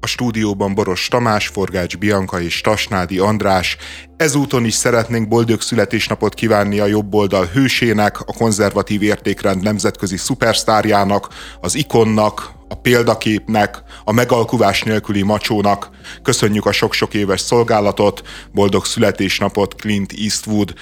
A stúdióban Boros Tamás, Forgács Bianca és Tasnádi András. Ezúton is szeretnénk boldog születésnapot kívánni a jobboldal hősének, a konzervatív értékrend nemzetközi szupersztárjának, az ikonnak, a példaképnek, a megalkuvás nélküli macsónak. Köszönjük a sok-sok éves szolgálatot, boldog születésnapot Clint Eastwood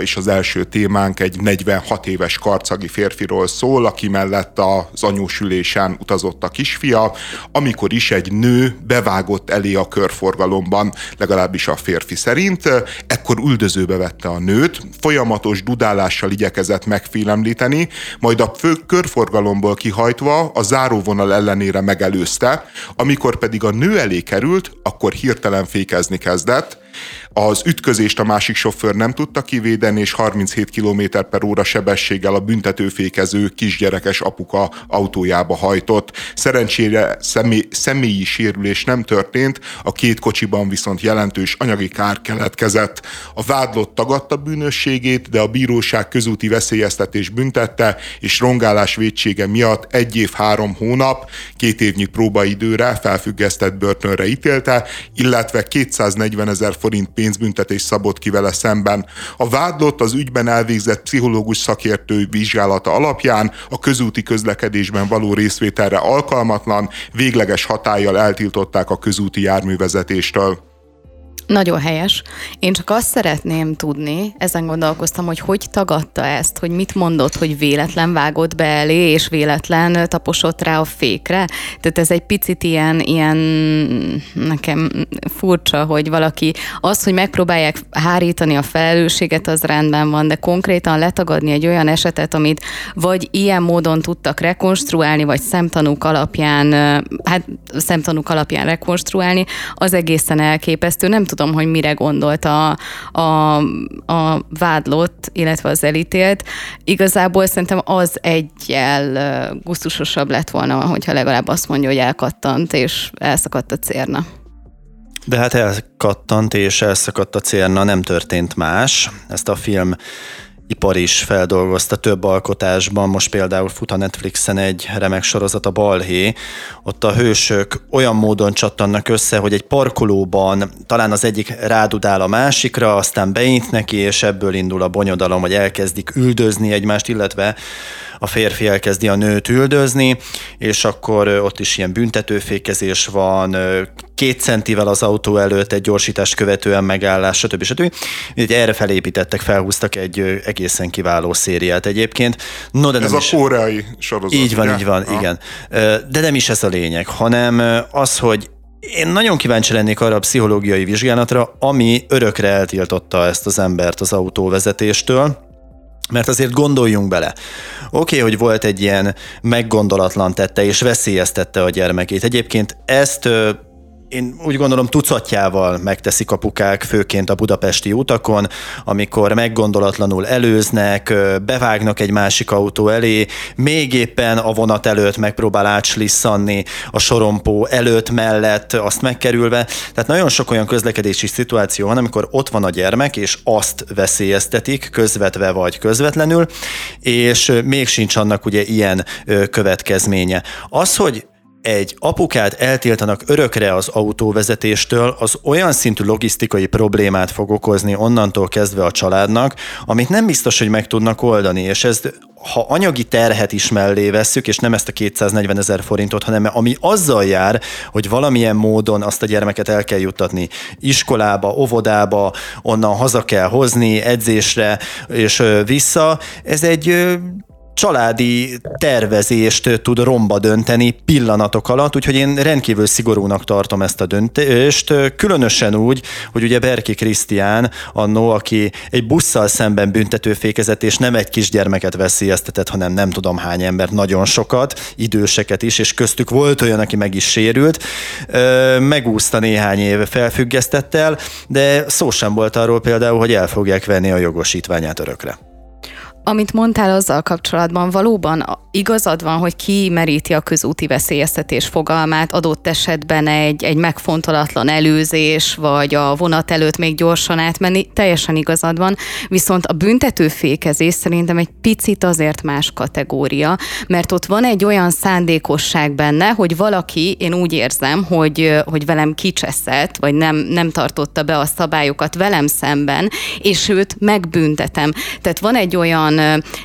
és az első témánk egy 46 éves karcagi férfiról szól, aki mellett az anyósülésen utazott a kisfia, amikor is egy nő bevágott elé a körforgalomban, legalábbis a férfi szerint, ekkor üldözőbe vette a nőt, folyamatos dudálással igyekezett megfélemlíteni, majd a fő körforgalomból kihajtva a záróvonal ellenére megelőzte, amikor pedig a nő elé került, akkor hirtelen fékezni kezdett, az ütközést a másik sofőr nem tudta kivédeni, és 37 km per óra sebességgel a büntetőfékező kisgyerekes apuka autójába hajtott. Szerencsére személy, személyi sérülés nem történt, a két kocsiban viszont jelentős anyagi kár keletkezett. A vádlott tagadta bűnösségét, de a bíróság közúti veszélyeztetés büntette, és rongálás védsége miatt egy év három hónap, két évnyi próbaidőre felfüggesztett börtönre ítélte, illetve 240 ezer forint pénzbüntetés szabott ki vele szemben. A vádlott az ügyben elvégzett pszichológus szakértő vizsgálata alapján a közúti közlekedésben való részvételre alkalmatlan, végleges hatállyal eltiltották a közúti járművezetéstől. Nagyon helyes. Én csak azt szeretném tudni, ezen gondolkoztam, hogy hogy tagadta ezt, hogy mit mondott, hogy véletlen vágott be elé, és véletlen taposott rá a fékre. Tehát ez egy picit ilyen, ilyen nekem furcsa, hogy valaki az, hogy megpróbálják hárítani a felelősséget, az rendben van, de konkrétan letagadni egy olyan esetet, amit vagy ilyen módon tudtak rekonstruálni, vagy szemtanúk alapján, hát szemtanúk alapján rekonstruálni, az egészen elképesztő. Nem tudom, hogy mire gondolt a, a, a vádlott, illetve az elítélt. Igazából szerintem az egyel gusztusosabb lett volna, hogyha legalább azt mondja, hogy elkattant, és elszakadt a cérna. De hát elkattant és elszakadt a cérna, nem történt más. Ezt a film ipar is feldolgozta több alkotásban, most például fut a Netflixen egy remek sorozat, a Balhé. Ott a hősök olyan módon csattannak össze, hogy egy parkolóban talán az egyik rádudál a másikra, aztán beint neki, és ebből indul a bonyodalom, hogy elkezdik üldözni egymást, illetve a férfi elkezdi a nőt üldözni, és akkor ott is ilyen büntetőfékezés van, két centivel az autó előtt egy gyorsítást követően megállás, stb. stb. stb. Erre felépítettek, felhúztak egy egészen kiváló szériát egyébként. No, de ez a is... koreai sorozat. Így van, ugye? így van, ha. igen. De nem is ez a lényeg, hanem az, hogy én nagyon kíváncsi lennék arra a pszichológiai vizsgálatra, ami örökre eltiltotta ezt az embert az autóvezetéstől, mert azért gondoljunk bele. Oké, okay, hogy volt egy ilyen meggondolatlan tette, és veszélyeztette a gyermekét. Egyébként ezt én úgy gondolom tucatjával megteszik apukák, főként a budapesti utakon, amikor meggondolatlanul előznek, bevágnak egy másik autó elé, még éppen a vonat előtt megpróbál átslisszanni a sorompó előtt mellett, azt megkerülve. Tehát nagyon sok olyan közlekedési szituáció van, amikor ott van a gyermek, és azt veszélyeztetik, közvetve vagy közvetlenül, és még sincs annak ugye ilyen következménye. Az, hogy egy apukát eltiltanak örökre az autóvezetéstől, az olyan szintű logisztikai problémát fog okozni onnantól kezdve a családnak, amit nem biztos, hogy meg tudnak oldani, és ez ha anyagi terhet is mellé vesszük, és nem ezt a 240 ezer forintot, hanem ami azzal jár, hogy valamilyen módon azt a gyermeket el kell juttatni iskolába, óvodába, onnan haza kell hozni, edzésre, és vissza, ez egy családi tervezést tud romba dönteni pillanatok alatt, úgyhogy én rendkívül szigorúnak tartom ezt a döntést, különösen úgy, hogy ugye Berki Krisztián, annó, aki egy busszal szemben büntetőfékezett, és nem egy kisgyermeket veszélyeztetett, hanem nem tudom hány embert, nagyon sokat, időseket is, és köztük volt olyan, aki meg is sérült, megúszta néhány év felfüggesztettel, de szó sem volt arról például, hogy el fogják venni a jogosítványát örökre. Amit mondtál azzal kapcsolatban, valóban igazad van, hogy ki meríti a közúti veszélyeztetés fogalmát, adott esetben egy, egy megfontolatlan előzés, vagy a vonat előtt még gyorsan átmenni, teljesen igazad van, viszont a büntetőfékezés szerintem egy picit azért más kategória, mert ott van egy olyan szándékosság benne, hogy valaki, én úgy érzem, hogy, hogy velem kicseszett, vagy nem, nem tartotta be a szabályokat velem szemben, és őt megbüntetem. Tehát van egy olyan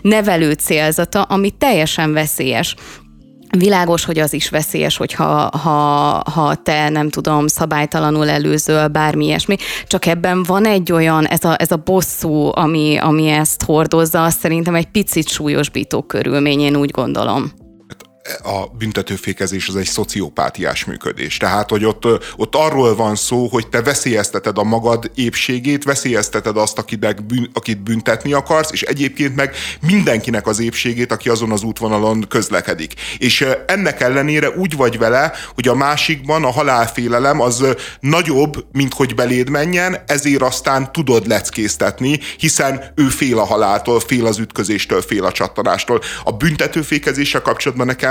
nevelő célzata, ami teljesen veszélyes. Világos, hogy az is veszélyes, hogyha ha, ha te nem tudom, szabálytalanul előzöl, bármi ilyesmi. Csak ebben van egy olyan, ez a, ez a bosszú, ami, ami ezt hordozza, azt szerintem egy picit súlyosbító körülmény, én úgy gondolom a büntetőfékezés az egy szociopátiás működés. Tehát, hogy ott, ott arról van szó, hogy te veszélyezteted a magad épségét, veszélyezteted azt, akit, bűn, akit büntetni akarsz, és egyébként meg mindenkinek az épségét, aki azon az útvonalon közlekedik. És ennek ellenére úgy vagy vele, hogy a másikban a halálfélelem az nagyobb, mint hogy beléd menjen, ezért aztán tudod leckésztetni, hiszen ő fél a haláltól, fél az ütközéstől, fél a csattanástól. A büntetőfékezéssel kapcsolatban nekem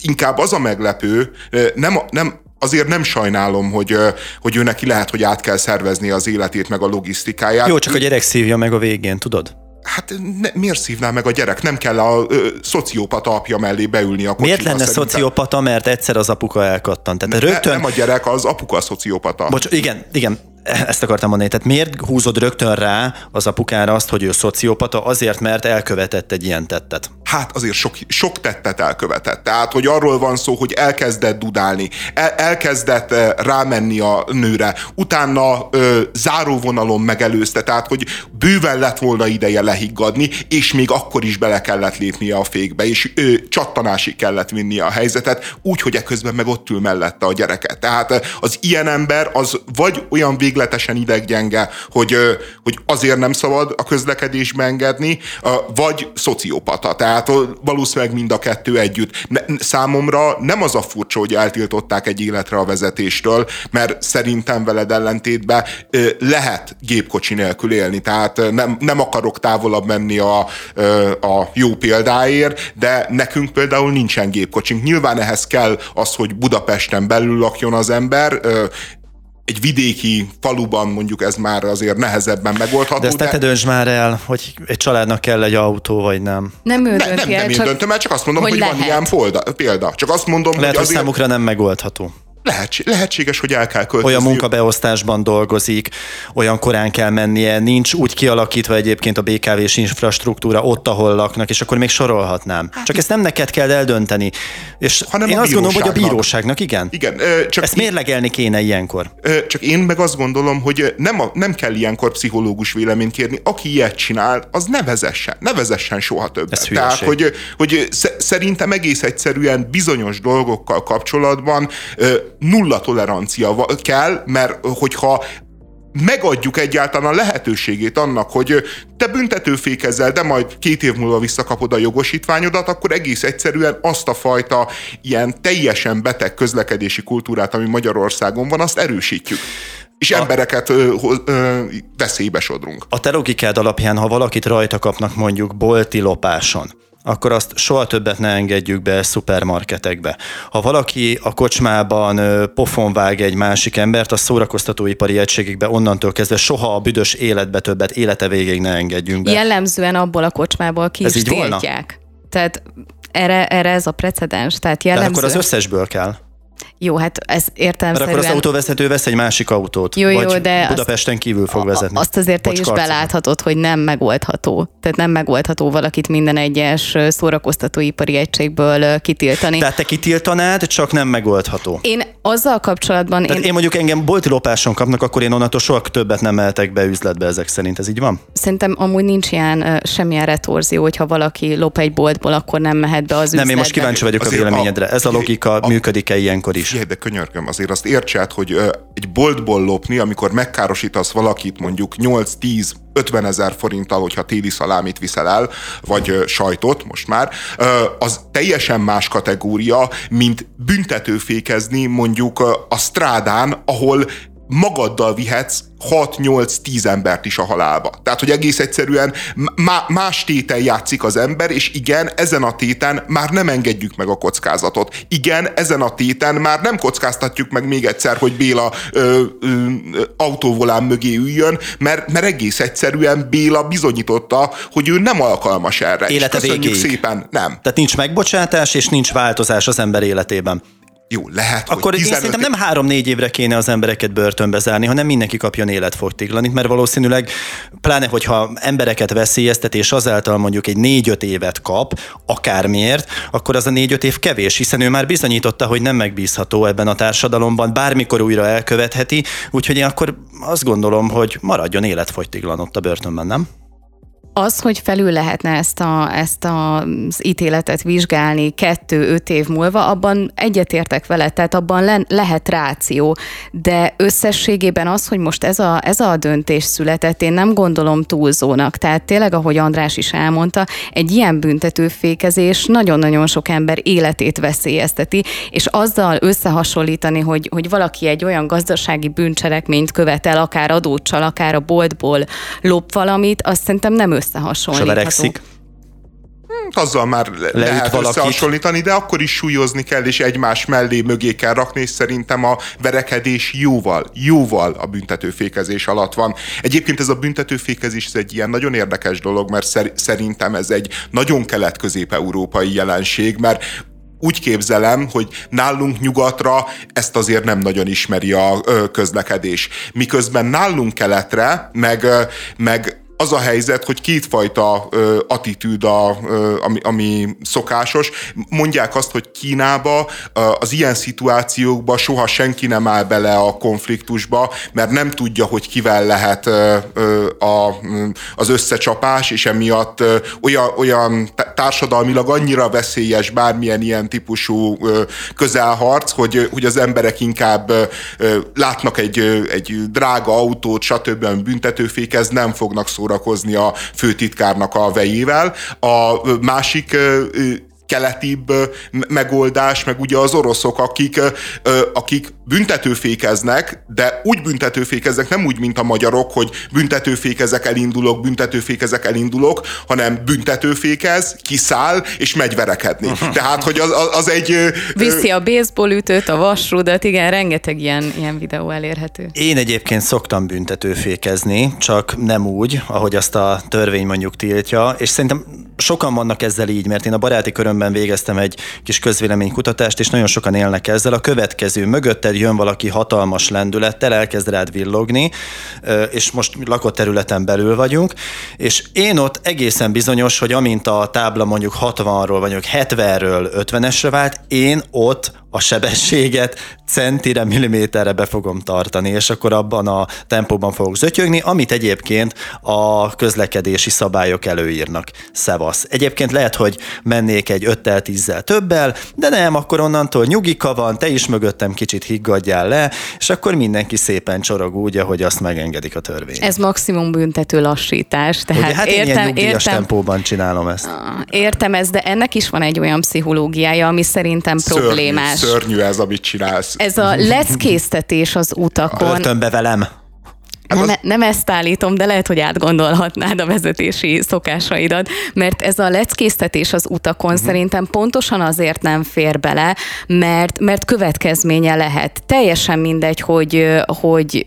inkább az a meglepő, nem, nem, azért nem sajnálom, hogy, hogy ő neki lehet, hogy át kell szervezni az életét, meg a logisztikáját. Jó, csak a gyerek szívja meg a végén, tudod? Hát ne, miért szívná meg a gyerek? Nem kell a ö, szociopata apja mellé beülni a kocsiba. Miért lenne szerintem. szociopata, mert egyszer az apuka elkattant? Tehát ne, rögtön... Nem a gyerek, az apuka a szociopata. Bocs, igen, igen, ezt akartam mondani. Tehát miért húzod rögtön rá az apukára azt, hogy ő szociopata? Azért, mert elkövetett egy ilyen tettet hát azért sok, sok tettet elkövetett. Tehát, hogy arról van szó, hogy elkezdett dudálni, el, elkezdett rámenni a nőre, utána ö, záróvonalon megelőzte, tehát, hogy bőven lett volna ideje lehiggadni, és még akkor is bele kellett lépnie a fékbe, és ö, csattanásig kellett vinni a helyzetet, úgy, hogy eközben meg ott ül mellette a gyereke. Tehát eh, az ilyen ember az vagy olyan végletesen ideggyenge, hogy, hogy azért nem szabad a közlekedésbe engedni, vagy szociopata. Tehát valószínűleg mind a kettő együtt. Számomra nem az a furcsa, hogy eltiltották egy életre a vezetéstől, mert szerintem veled ellentétben lehet gépkocsi nélkül élni, tehát nem, nem akarok távolabb menni a, a jó példáért, de nekünk például nincsen gépkocsink. Nyilván ehhez kell az, hogy Budapesten belül lakjon az ember, egy vidéki faluban mondjuk ez már azért nehezebben megoldható. De ezt ne te dönts már el, hogy egy családnak kell egy autó, vagy nem. Nem ő ne, nem, nem én döntöm el, csak azt mondom, hogy, hogy van ilyen folda, példa. Csak azt mondom, Lehet, hogy, azért... számukra nem megoldható. Lehetség, lehetséges, hogy el kell költözni. Olyan munkabeosztásban dolgozik, olyan korán kell mennie, nincs úgy kialakítva egyébként a BKV-s infrastruktúra ott, ahol laknak, és akkor még sorolhatnám. Hát, csak ezt nem neked kell eldönteni. És hanem én azt gondolom, hogy a bíróságnak, igen. igen csak ezt mérlegelni kéne ilyenkor. Csak én meg azt gondolom, hogy nem, a, nem kell ilyenkor pszichológus véleményt kérni. Aki ilyet csinál, az ne vezessen. Ne vezessen soha többet. Ez Tehát, hogy, hogy szerintem egész egyszerűen bizonyos dolgokkal kapcsolatban nulla tolerancia kell, mert hogyha megadjuk egyáltalán a lehetőségét annak, hogy te büntetőfékezzel, de majd két év múlva visszakapod a jogosítványodat, akkor egész egyszerűen azt a fajta ilyen teljesen beteg közlekedési kultúrát, ami Magyarországon van, azt erősítjük és a, embereket ö, ö, veszélybe sodrunk. A te logikád alapján, ha valakit rajta kapnak mondjuk bolti lopáson, akkor azt soha többet ne engedjük be szupermarketekbe. Ha valaki a kocsmában pofon vág egy másik embert, a szórakoztatóipari egységekbe onnantól kezdve soha a büdös életbe többet élete végéig ne engedjünk be. Jellemzően abból a kocsmából ki ez is tiltják. Tehát erre, erre ez a precedens. Tehát jellemző... Tehát akkor az összesből kell. Jó, hát ez értelmszerűen... Mert akkor az autóvezető vesz egy másik autót, jó, jó, vagy de Budapesten kívül fog vezetni. Azt azért te is beláthatod, hogy nem megoldható. Tehát nem megoldható valakit minden egyes szórakoztatóipari egységből kitiltani. Tehát te kitiltanád, csak nem megoldható. Én azzal kapcsolatban... Tehát én, én mondjuk engem bolti lopáson kapnak, akkor én onnantól soha többet nem mehetek be üzletbe ezek szerint. Ez így van? Szerintem amúgy nincs ilyen semmilyen retorzió, hogyha valaki lop egy boltból, akkor nem mehet be az üzletbe. Nem, én most kíváncsi vagyok azért a véleményedre. Ez a logika a, működik-e ilyenkor is? Figyelj, de könyörgöm, azért azt értsed, hogy egy boltból lopni, amikor megkárosítasz valakit mondjuk 8-10 50 ezer forinttal, hogyha téli szalámit viszel el, vagy sajtot most már, az teljesen más kategória, mint büntetőfékezni mondjuk a strádán, ahol magaddal vihetsz 6-8-10 embert is a halálba. Tehát, hogy egész egyszerűen más téten játszik az ember, és igen, ezen a téten már nem engedjük meg a kockázatot. Igen, ezen a téten már nem kockáztatjuk meg még egyszer, hogy Béla ö, ö, autóvolán mögé üljön, mert, mert egész egyszerűen Béla bizonyította, hogy ő nem alkalmas erre. Élete végéig. szépen, nem. Tehát nincs megbocsátás, és nincs változás az ember életében. Jó, lehet, Akkor hogy 15... én szerintem nem három-négy évre kéne az embereket börtönbe zárni, hanem mindenki kapjon életfogytiglanit, mert valószínűleg, pláne hogyha embereket veszélyeztet, és azáltal mondjuk egy négy-öt évet kap, akármiért, akkor az a négy-öt év kevés, hiszen ő már bizonyította, hogy nem megbízható ebben a társadalomban, bármikor újra elkövetheti, úgyhogy én akkor azt gondolom, hogy maradjon életfogytiglan ott a börtönben, nem? Az, hogy felül lehetne ezt, a, ezt az ítéletet vizsgálni kettő-öt év múlva, abban egyetértek vele, tehát abban le, lehet ráció, de összességében az, hogy most ez a, ez a döntés született, én nem gondolom túlzónak. Tehát tényleg, ahogy András is elmondta, egy ilyen büntetőfékezés nagyon-nagyon sok ember életét veszélyezteti, és azzal összehasonlítani, hogy, hogy valaki egy olyan gazdasági bűncselekményt követel, akár adócsal, akár a boltból lop valamit, azt szerintem nem összehasonlítható. Hmm, azzal már Leüt lehet valakit. összehasonlítani, de akkor is súlyozni kell, és egymás mellé mögé kell rakni, és szerintem a verekedés jóval, jóval a büntetőfékezés alatt van. Egyébként ez a büntetőfékezés ez egy ilyen nagyon érdekes dolog, mert szerintem ez egy nagyon kelet-közép-európai jelenség, mert úgy képzelem, hogy nálunk nyugatra ezt azért nem nagyon ismeri a közlekedés. Miközben nálunk keletre, meg, meg az a helyzet, hogy kétfajta ö, attitűd, a, ö, ami, ami szokásos. Mondják azt, hogy Kínába az ilyen szituációkba soha senki nem áll bele a konfliktusba, mert nem tudja, hogy kivel lehet ö, a, az összecsapás, és emiatt ö, olyan, olyan társadalmilag annyira veszélyes bármilyen ilyen típusú ö, közelharc, hogy, hogy az emberek inkább ö, látnak egy, egy drága autót, stb. büntetőfékez, nem fognak szóra szórakozni a főtitkárnak a vejével. A másik keletibb megoldás, meg ugye az oroszok, akik, akik büntetőfékeznek, de úgy büntetőfékeznek, nem úgy, mint a magyarok, hogy büntetőfékezek, elindulok, büntetőfékezek, elindulok, hanem büntetőfékez, kiszáll, és megy verekedni. Tehát, hogy az, az egy... Viszi a baseball ütőt, a vasrudat, igen, rengeteg ilyen, ilyen videó elérhető. Én egyébként szoktam büntetőfékezni, csak nem úgy, ahogy azt a törvény mondjuk tiltja, és szerintem sokan vannak ezzel így, mert én a baráti körömben végeztem egy kis közvéleménykutatást, és nagyon sokan élnek ezzel. A következő mögötted jön valaki hatalmas lendülettel, elkezd rád villogni, és most lakott területen belül vagyunk, és én ott egészen bizonyos, hogy amint a tábla mondjuk 60-ról, vagy 70-ről 50-esre vált, én ott a sebességet centire, milliméterre be fogom tartani, és akkor abban a tempóban fogok zötyögni, amit egyébként a közlekedési szabályok előírnak. Szevasz. Egyébként lehet, hogy mennék egy 5 10 többel, de nem, akkor onnantól nyugika van, te is mögöttem kicsit higgadjál le, és akkor mindenki szépen csorog úgy, ahogy azt megengedik a törvény. Ez maximum büntető lassítás. Tehát Ugye, hát értem, én ilyen értem, tempóban csinálom ezt. Értem ezt, de ennek is van egy olyan pszichológiája, ami szerintem Szörnyű, problémás szörnyű ez, amit csinálsz. Ez a leckésztetés az utakon. Öltönbe velem. Nem, az... nem ezt állítom, de lehet, hogy átgondolhatnád a vezetési szokásaidat, mert ez a leckésztetés az utakon uh-huh. szerintem pontosan azért nem fér bele, mert, mert következménye lehet. Teljesen mindegy, hogy, hogy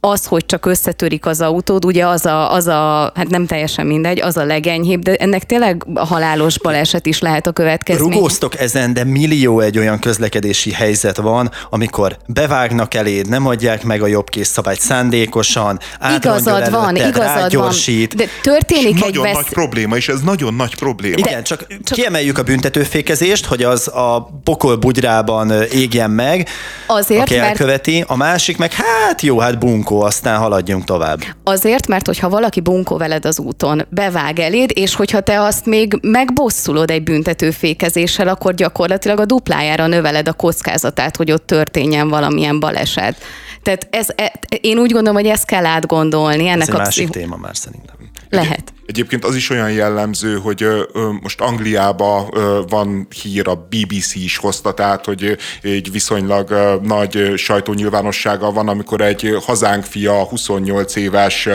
az, hogy csak összetörik az autód, ugye az a, az a, hát nem teljesen mindegy, az a legenyhébb, de ennek tényleg halálos baleset is lehet a következmény. Rugóztok ezen, de millió egy olyan közlekedési helyzet van, amikor bevágnak eléd, nem adják meg a jobb kész szabályt szándék, szándékosan Igazad van, igazad gyorsít. van. De történik és egy nagyon vesz... nagy probléma, és ez nagyon nagy probléma. Igen, csak, csak kiemeljük a büntetőfékezést, hogy az a pokol bugyrában égjen meg, Azért, aki mert... elköveti, a másik meg hát jó, hát bunkó, aztán haladjunk tovább. Azért, mert hogyha valaki bunkó veled az úton, bevág eléd, és hogyha te azt még megbosszulod egy büntetőfékezéssel, akkor gyakorlatilag a duplájára növeled a kockázatát, hogy ott történjen valamilyen baleset. Tehát ez, e, én úgy gondolom, hogy ezt kell átgondolni. Ennek ez egy a másik pszicho- téma már szerintem. Lehet. Egyébként az is olyan jellemző, hogy ö, most Angliában van hír, a BBC is hozta, tehát hogy egy viszonylag ö, nagy sajtónyilvánossága van, amikor egy hazánk fia, 28 éves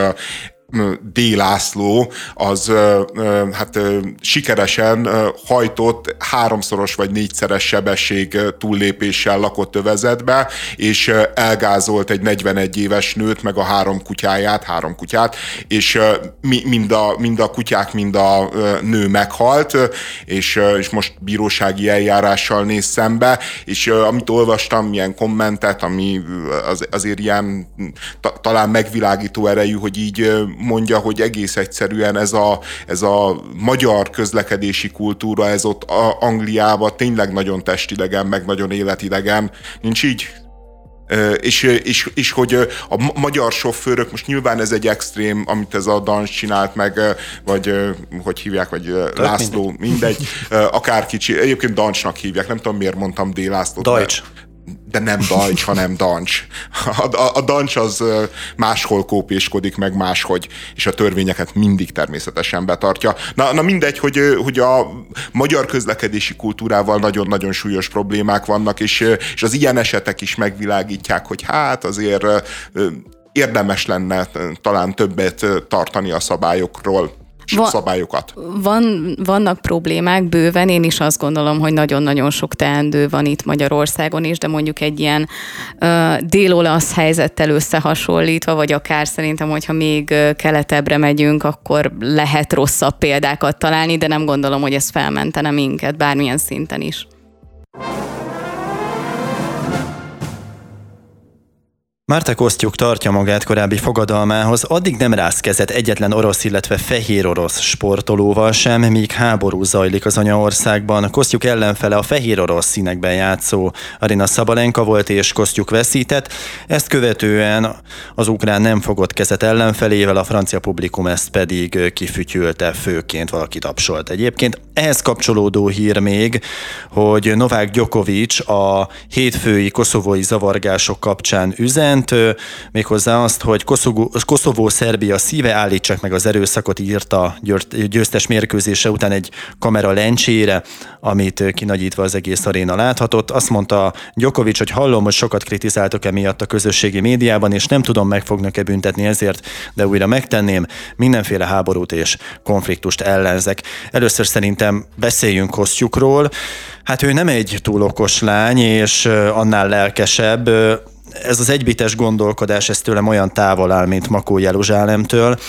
D. László az hát sikeresen hajtott háromszoros vagy négyszeres sebesség túllépéssel lakott övezetbe, és elgázolt egy 41 éves nőt, meg a három kutyáját, három kutyát, és mind a, mind a kutyák, mind a nő meghalt, és, és most bírósági eljárással néz szembe, és amit olvastam, milyen kommentet, ami az, azért ilyen talán megvilágító erejű, hogy így mondja, hogy egész egyszerűen ez a, ez a magyar közlekedési kultúra, ez ott a Angliában tényleg nagyon testidegen, meg nagyon életidegen. Nincs így? és, és, és hogy a magyar sofőrök, most nyilván ez egy extrém, amit ez a Dans csinált meg, vagy hogy hívják, vagy Tehát László, mindegy, akár kicsi, egyébként Dansnak hívják, nem tudom miért mondtam D. Lászlót. Deutsch de nem Dancs, hanem Dancs. A, a, a Dancs az máshol kópéskodik, meg máshogy, és a törvényeket mindig természetesen betartja. Na, na mindegy, hogy, hogy a magyar közlekedési kultúrával nagyon-nagyon súlyos problémák vannak, és, és az ilyen esetek is megvilágítják, hogy hát azért érdemes lenne talán többet tartani a szabályokról van, szabályokat. Van, vannak problémák bőven, én is azt gondolom, hogy nagyon-nagyon sok teendő van itt Magyarországon is, de mondjuk egy ilyen uh, dél-olasz helyzettel összehasonlítva, vagy akár szerintem, hogyha még keletebbre megyünk, akkor lehet rosszabb példákat találni, de nem gondolom, hogy ez felmentene minket bármilyen szinten is. Márta Kosztyuk tartja magát korábbi fogadalmához, addig nem rász kezet egyetlen orosz, illetve fehér orosz sportolóval sem, míg háború zajlik az anyaországban. Kosztyuk ellenfele a fehér orosz színekben játszó Arina Szabalenka volt és Kosztyuk veszített. Ezt követően az ukrán nem fogott kezet ellenfelével, a francia publikum ezt pedig kifütyülte főként, valaki tapsolt egyébként. Ehhez kapcsolódó hír még, hogy Novák Djokovic a hétfői koszovói zavargások kapcsán üzen, jelent méghozzá azt, hogy Koszovó, Koszovó Szerbia szíve állítsák meg az erőszakot, írta győztes mérkőzése után egy kamera lencsére, amit kinagyítva az egész aréna láthatott. Azt mondta Gyokovics, hogy hallom, hogy sokat kritizáltok emiatt a közösségi médiában, és nem tudom, meg fognak-e büntetni ezért, de újra megtenném, mindenféle háborút és konfliktust ellenzek. Először szerintem beszéljünk Kosztjukról. Hát ő nem egy túl okos lány, és annál lelkesebb, ez az egybites gondolkodás, ez tőlem olyan távol áll, mint Makó Jeruzsálemtől.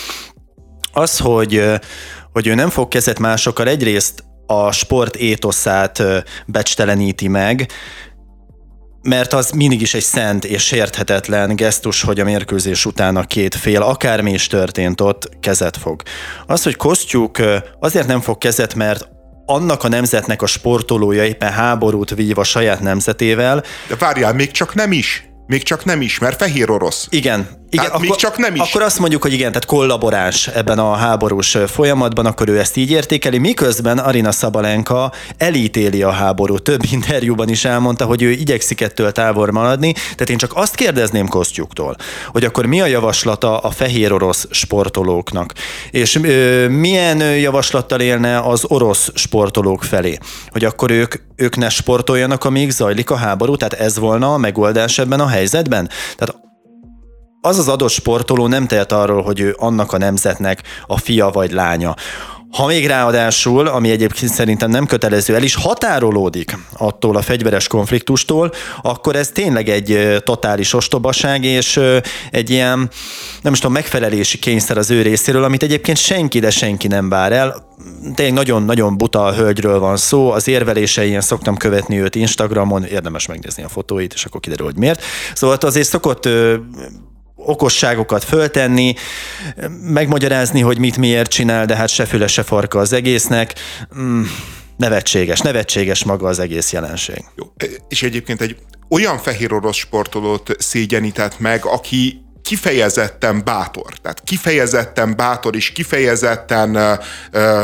Az, hogy, hogy ő nem fog kezet másokkal, egyrészt a sport étoszát becsteleníti meg, mert az mindig is egy szent és sérthetetlen gesztus, hogy a mérkőzés után a két fél, akármi is történt ott, kezet fog. Az, hogy Kosztjuk azért nem fog kezet, mert annak a nemzetnek a sportolója éppen háborút vív a saját nemzetével. De várjál, még csak nem is. Még csak nem ismer, fehér orosz. Igen, igen, akkor, még csak nem is. Akkor azt mondjuk, hogy igen, tehát kollaboráns ebben a háborús folyamatban, akkor ő ezt így értékeli, miközben Arina Szabalenka elítéli a háborút. Több interjúban is elmondta, hogy ő igyekszik ettől távol maradni. Tehát én csak azt kérdezném Kosztjuktól, hogy akkor mi a javaslata a fehér orosz sportolóknak, és ö, milyen javaslattal élne az orosz sportolók felé, hogy akkor ők, ők ne sportoljanak, amíg zajlik a háború, tehát ez volna a megoldás ebben a helyzetben? Tehát az az adott sportoló nem tehet arról, hogy ő annak a nemzetnek a fia vagy lánya. Ha még ráadásul, ami egyébként szerintem nem kötelező, el is határolódik attól a fegyveres konfliktustól, akkor ez tényleg egy totális ostobaság, és egy ilyen, nem is tudom, megfelelési kényszer az ő részéről, amit egyébként senki, de senki nem vár el. Tényleg nagyon-nagyon buta hölgyről van szó, az érvelésein szoktam követni őt Instagramon, érdemes megnézni a fotóit, és akkor kiderül, hogy miért. Szóval azért szokott okosságokat föltenni, megmagyarázni, hogy mit miért csinál, de hát se füle, se farka az egésznek. Mm, nevetséges, nevetséges maga az egész jelenség. Jó. És egyébként egy olyan fehér orosz sportolót szégyenített meg, aki kifejezetten bátor. Tehát kifejezetten bátor és kifejezetten uh, uh,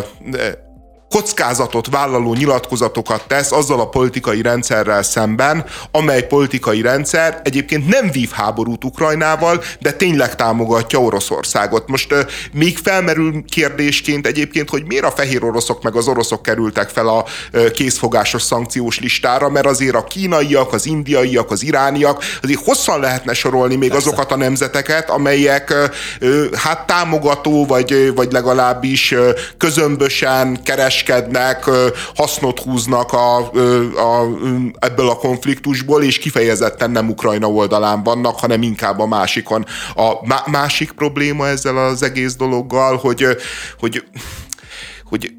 kockázatot vállaló nyilatkozatokat tesz azzal a politikai rendszerrel szemben, amely politikai rendszer egyébként nem vív háborút Ukrajnával, de tényleg támogatja Oroszországot. Most még felmerül kérdésként egyébként, hogy miért a fehér oroszok meg az oroszok kerültek fel a készfogásos szankciós listára, mert azért a kínaiak, az indiaiak, az irániak, azért hosszan lehetne sorolni még Persze. azokat a nemzeteket, amelyek hát támogató, vagy, vagy legalábbis közömbösen keres kereskednek, hasznot húznak a, a, ebből a konfliktusból, és kifejezetten nem Ukrajna oldalán vannak, hanem inkább a másikon. A másik probléma ezzel az egész dologgal, hogy, hogy, hogy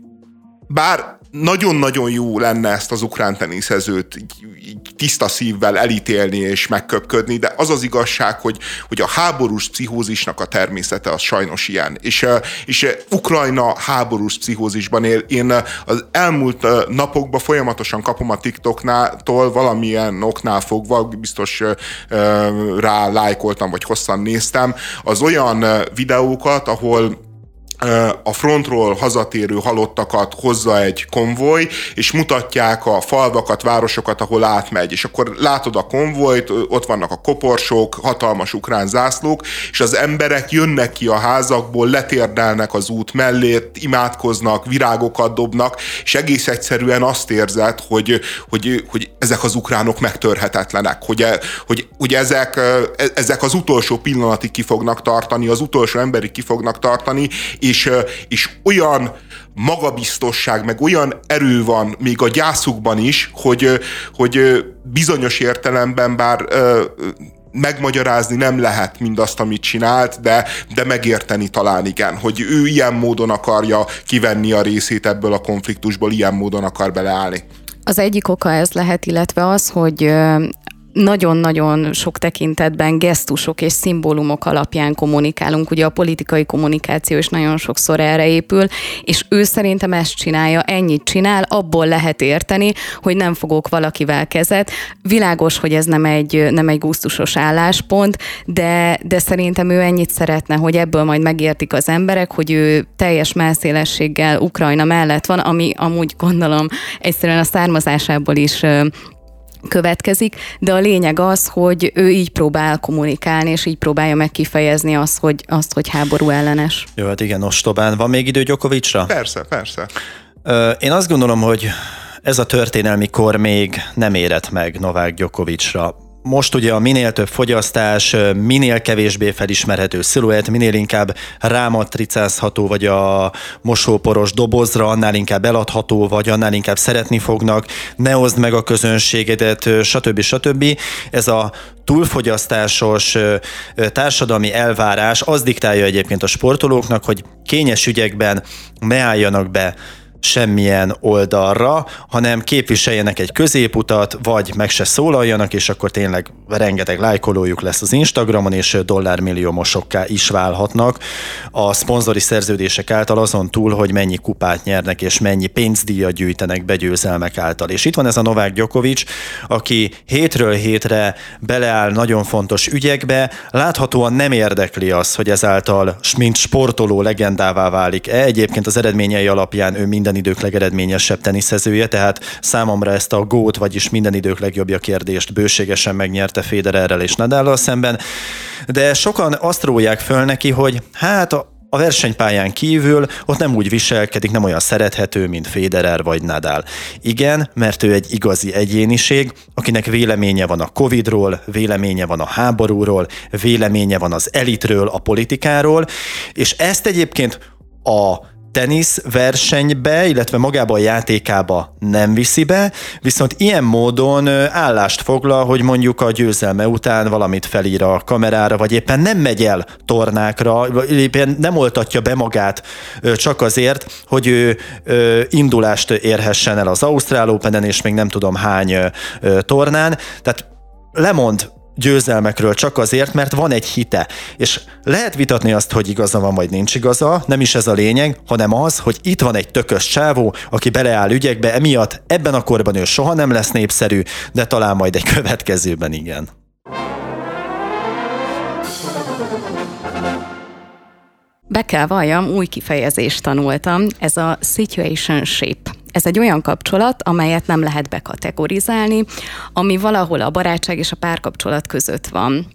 bár nagyon-nagyon jó lenne ezt az ukrán teniszezőt így, így tiszta szívvel elítélni és megköpködni, de az az igazság, hogy, hogy a háborús pszichózisnak a természete az sajnos ilyen. És, és Ukrajna háborús pszichózisban él. Én az elmúlt napokban folyamatosan kapom a TikToknál valamilyen oknál fogva, biztos rá lájkoltam, vagy hosszan néztem, az olyan videókat, ahol a frontról hazatérő halottakat hozza egy konvoj, és mutatják a falvakat, városokat, ahol átmegy. És akkor látod a konvojt, ott vannak a koporsók, hatalmas ukrán zászlók, és az emberek jönnek ki a házakból, letérdelnek az út mellé, imádkoznak, virágokat dobnak, és egész egyszerűen azt érzed, hogy, hogy, hogy ezek az ukránok megtörhetetlenek, hogy, hogy, hogy ezek, e, ezek az utolsó pillanatig ki fognak tartani, az utolsó emberig ki fognak tartani, és, és olyan magabiztosság, meg olyan erő van még a gyászukban is, hogy, hogy bizonyos értelemben bár megmagyarázni nem lehet mindazt, amit csinált, de, de megérteni talán igen, hogy ő ilyen módon akarja kivenni a részét ebből a konfliktusból, ilyen módon akar beleállni. Az egyik oka ez lehet, illetve az, hogy nagyon-nagyon sok tekintetben gesztusok és szimbólumok alapján kommunikálunk. Ugye a politikai kommunikáció is nagyon sokszor erre épül, és ő szerintem ezt csinálja, ennyit csinál, abból lehet érteni, hogy nem fogok valakivel kezet. Világos, hogy ez nem egy, nem egy gusztusos álláspont, de, de szerintem ő ennyit szeretne, hogy ebből majd megértik az emberek, hogy ő teljes melszélességgel Ukrajna mellett van, ami amúgy gondolom egyszerűen a származásából is következik, de a lényeg az, hogy ő így próbál kommunikálni, és így próbálja meg kifejezni azt, hogy, azt, hogy háború ellenes. Jó, hát igen, ostobán. Van még idő Gyokovicsra? Persze, persze. Én azt gondolom, hogy ez a történelmi kor még nem érett meg Novák Gyokovicsra most ugye a minél több fogyasztás, minél kevésbé felismerhető sziluett, minél inkább rámatricázható, vagy a mosóporos dobozra, annál inkább eladható, vagy annál inkább szeretni fognak, ne hozd meg a közönségedet, stb. stb. Ez a túlfogyasztásos társadalmi elvárás az diktálja egyébként a sportolóknak, hogy kényes ügyekben ne álljanak be semmilyen oldalra, hanem képviseljenek egy középutat, vagy meg se szólaljanak, és akkor tényleg rengeteg lájkolójuk lesz az Instagramon, és dollármilliómosokká is válhatnak a szponzori szerződések által azon túl, hogy mennyi kupát nyernek, és mennyi pénzdíjat gyűjtenek begyőzelmek által. És itt van ez a Novák Djokovic, aki hétről hétre beleáll nagyon fontos ügyekbe, láthatóan nem érdekli az, hogy ezáltal mint sportoló legendává válik-e. Egyébként az eredményei alapján ő minden minden idők legeredményesebb teniszezője, tehát számomra ezt a gót, vagyis minden idők legjobbja kérdést bőségesen megnyerte Federerrel és Nadállal szemben, de sokan azt rólják föl neki, hogy hát a a versenypályán kívül ott nem úgy viselkedik, nem olyan szerethető, mint Federer vagy Nadal. Igen, mert ő egy igazi egyéniség, akinek véleménye van a Covidról, véleménye van a háborúról, véleménye van az elitről, a politikáról, és ezt egyébként a tenisz versenybe, illetve magába a játékába nem viszi be, viszont ilyen módon állást foglal, hogy mondjuk a győzelme után valamit felír a kamerára, vagy éppen nem megy el tornákra, vagy éppen nem oltatja be magát csak azért, hogy ő indulást érhessen el az Ausztrál Open-en, és még nem tudom hány tornán. Tehát lemond győzelmekről csak azért, mert van egy hite. És lehet vitatni azt, hogy igaza van vagy nincs igaza, nem is ez a lényeg, hanem az, hogy itt van egy tökös csávó, aki beleáll ügyekbe, emiatt ebben a korban ő soha nem lesz népszerű, de talán majd egy következőben igen. Be kell valljam, új kifejezést tanultam, ez a situationship. Ez egy olyan kapcsolat, amelyet nem lehet bekategorizálni, ami valahol a barátság és a párkapcsolat között van.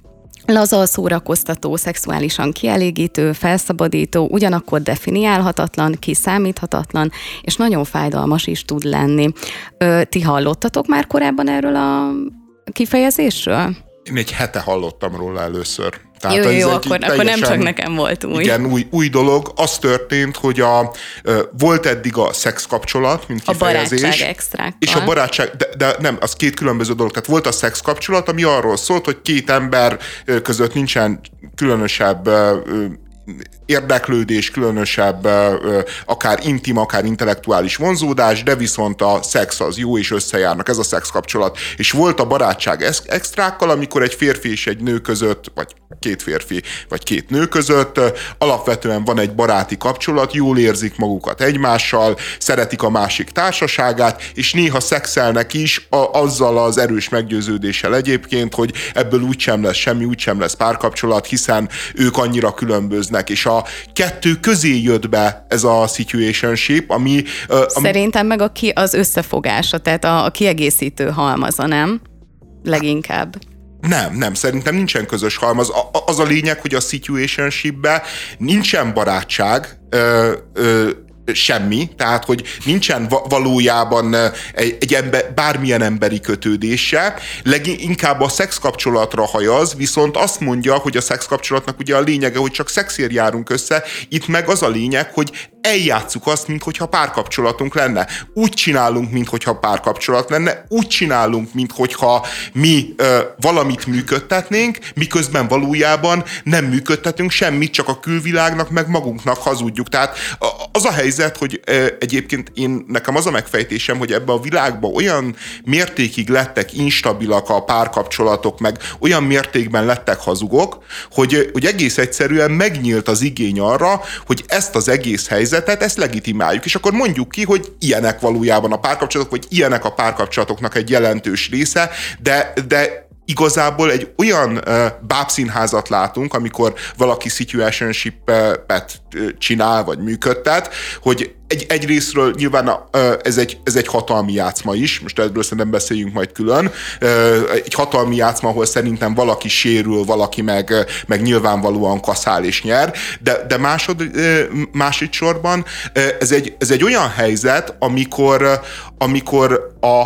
Laza, szórakoztató, szexuálisan kielégítő, felszabadító, ugyanakkor definiálhatatlan, kiszámíthatatlan, és nagyon fájdalmas is tud lenni. Ö, ti hallottatok már korábban erről a kifejezésről? Én egy hete hallottam róla először. Tehát jó, jó, jó akkor, teljesen, akkor nem csak nekem volt új. Igen, új, új dolog. Az történt, hogy a, volt eddig a szex kapcsolat, mint kifejezés. A barátság extrákkal. És a barátság, de, de nem, az két különböző dolog. Tehát volt a szex kapcsolat, ami arról szólt, hogy két ember között nincsen különösebb érdeklődés, különösebb, akár intim, akár intellektuális vonzódás, de viszont a szex az jó, és összejárnak, ez a szex kapcsolat. És volt a barátság extrákkal, amikor egy férfi és egy nő között, vagy két férfi, vagy két nő között alapvetően van egy baráti kapcsolat, jól érzik magukat egymással, szeretik a másik társaságát, és néha szexelnek is a, azzal az erős meggyőződéssel egyébként, hogy ebből úgysem lesz semmi, úgysem lesz párkapcsolat, hiszen ők annyira különböznek, és a kettő közé jött be ez a situationship, ami... ami Szerintem meg a ki, az összefogása, tehát a, a kiegészítő halmaza, nem? Leginkább. Nem, nem, szerintem nincsen közös halmaz. Az a lényeg, hogy a situationshipbe nincsen barátság, ö, ö, semmi, tehát hogy nincsen valójában egy, egy ember, bármilyen emberi kötődése, leginkább a szex kapcsolatra hajaz, viszont azt mondja, hogy a szex kapcsolatnak ugye a lényege, hogy csak szexért járunk össze, itt meg az a lényeg, hogy eljátszuk azt, mintha párkapcsolatunk lenne. Úgy csinálunk, mintha párkapcsolat lenne, úgy csinálunk, mintha mi ö, valamit működtetnénk, miközben valójában nem működtetünk semmit, csak a külvilágnak, meg magunknak hazudjuk. Tehát az a helyzet, hogy ö, egyébként én nekem az a megfejtésem, hogy ebbe a világba olyan mértékig lettek instabilak a párkapcsolatok, meg olyan mértékben lettek hazugok, hogy, hogy egész egyszerűen megnyílt az igény arra, hogy ezt az egész helyzet helyzetet, ezt legitimáljuk, és akkor mondjuk ki, hogy ilyenek valójában a párkapcsolatok, vagy ilyenek a párkapcsolatoknak egy jelentős része, de, de igazából egy olyan uh, bábszínházat látunk, amikor valaki situationship-et csinál, vagy működtet, hogy egy, egy részről nyilván ez egy, ez egy hatalmi játszma is, most ebből szerintem beszéljünk majd külön, egy hatalmi játszma, ahol szerintem valaki sérül, valaki meg, meg nyilvánvalóan kaszál és nyer, de, de másod, másodszorban uh, ez, egy, ez egy olyan helyzet, amikor, amikor a,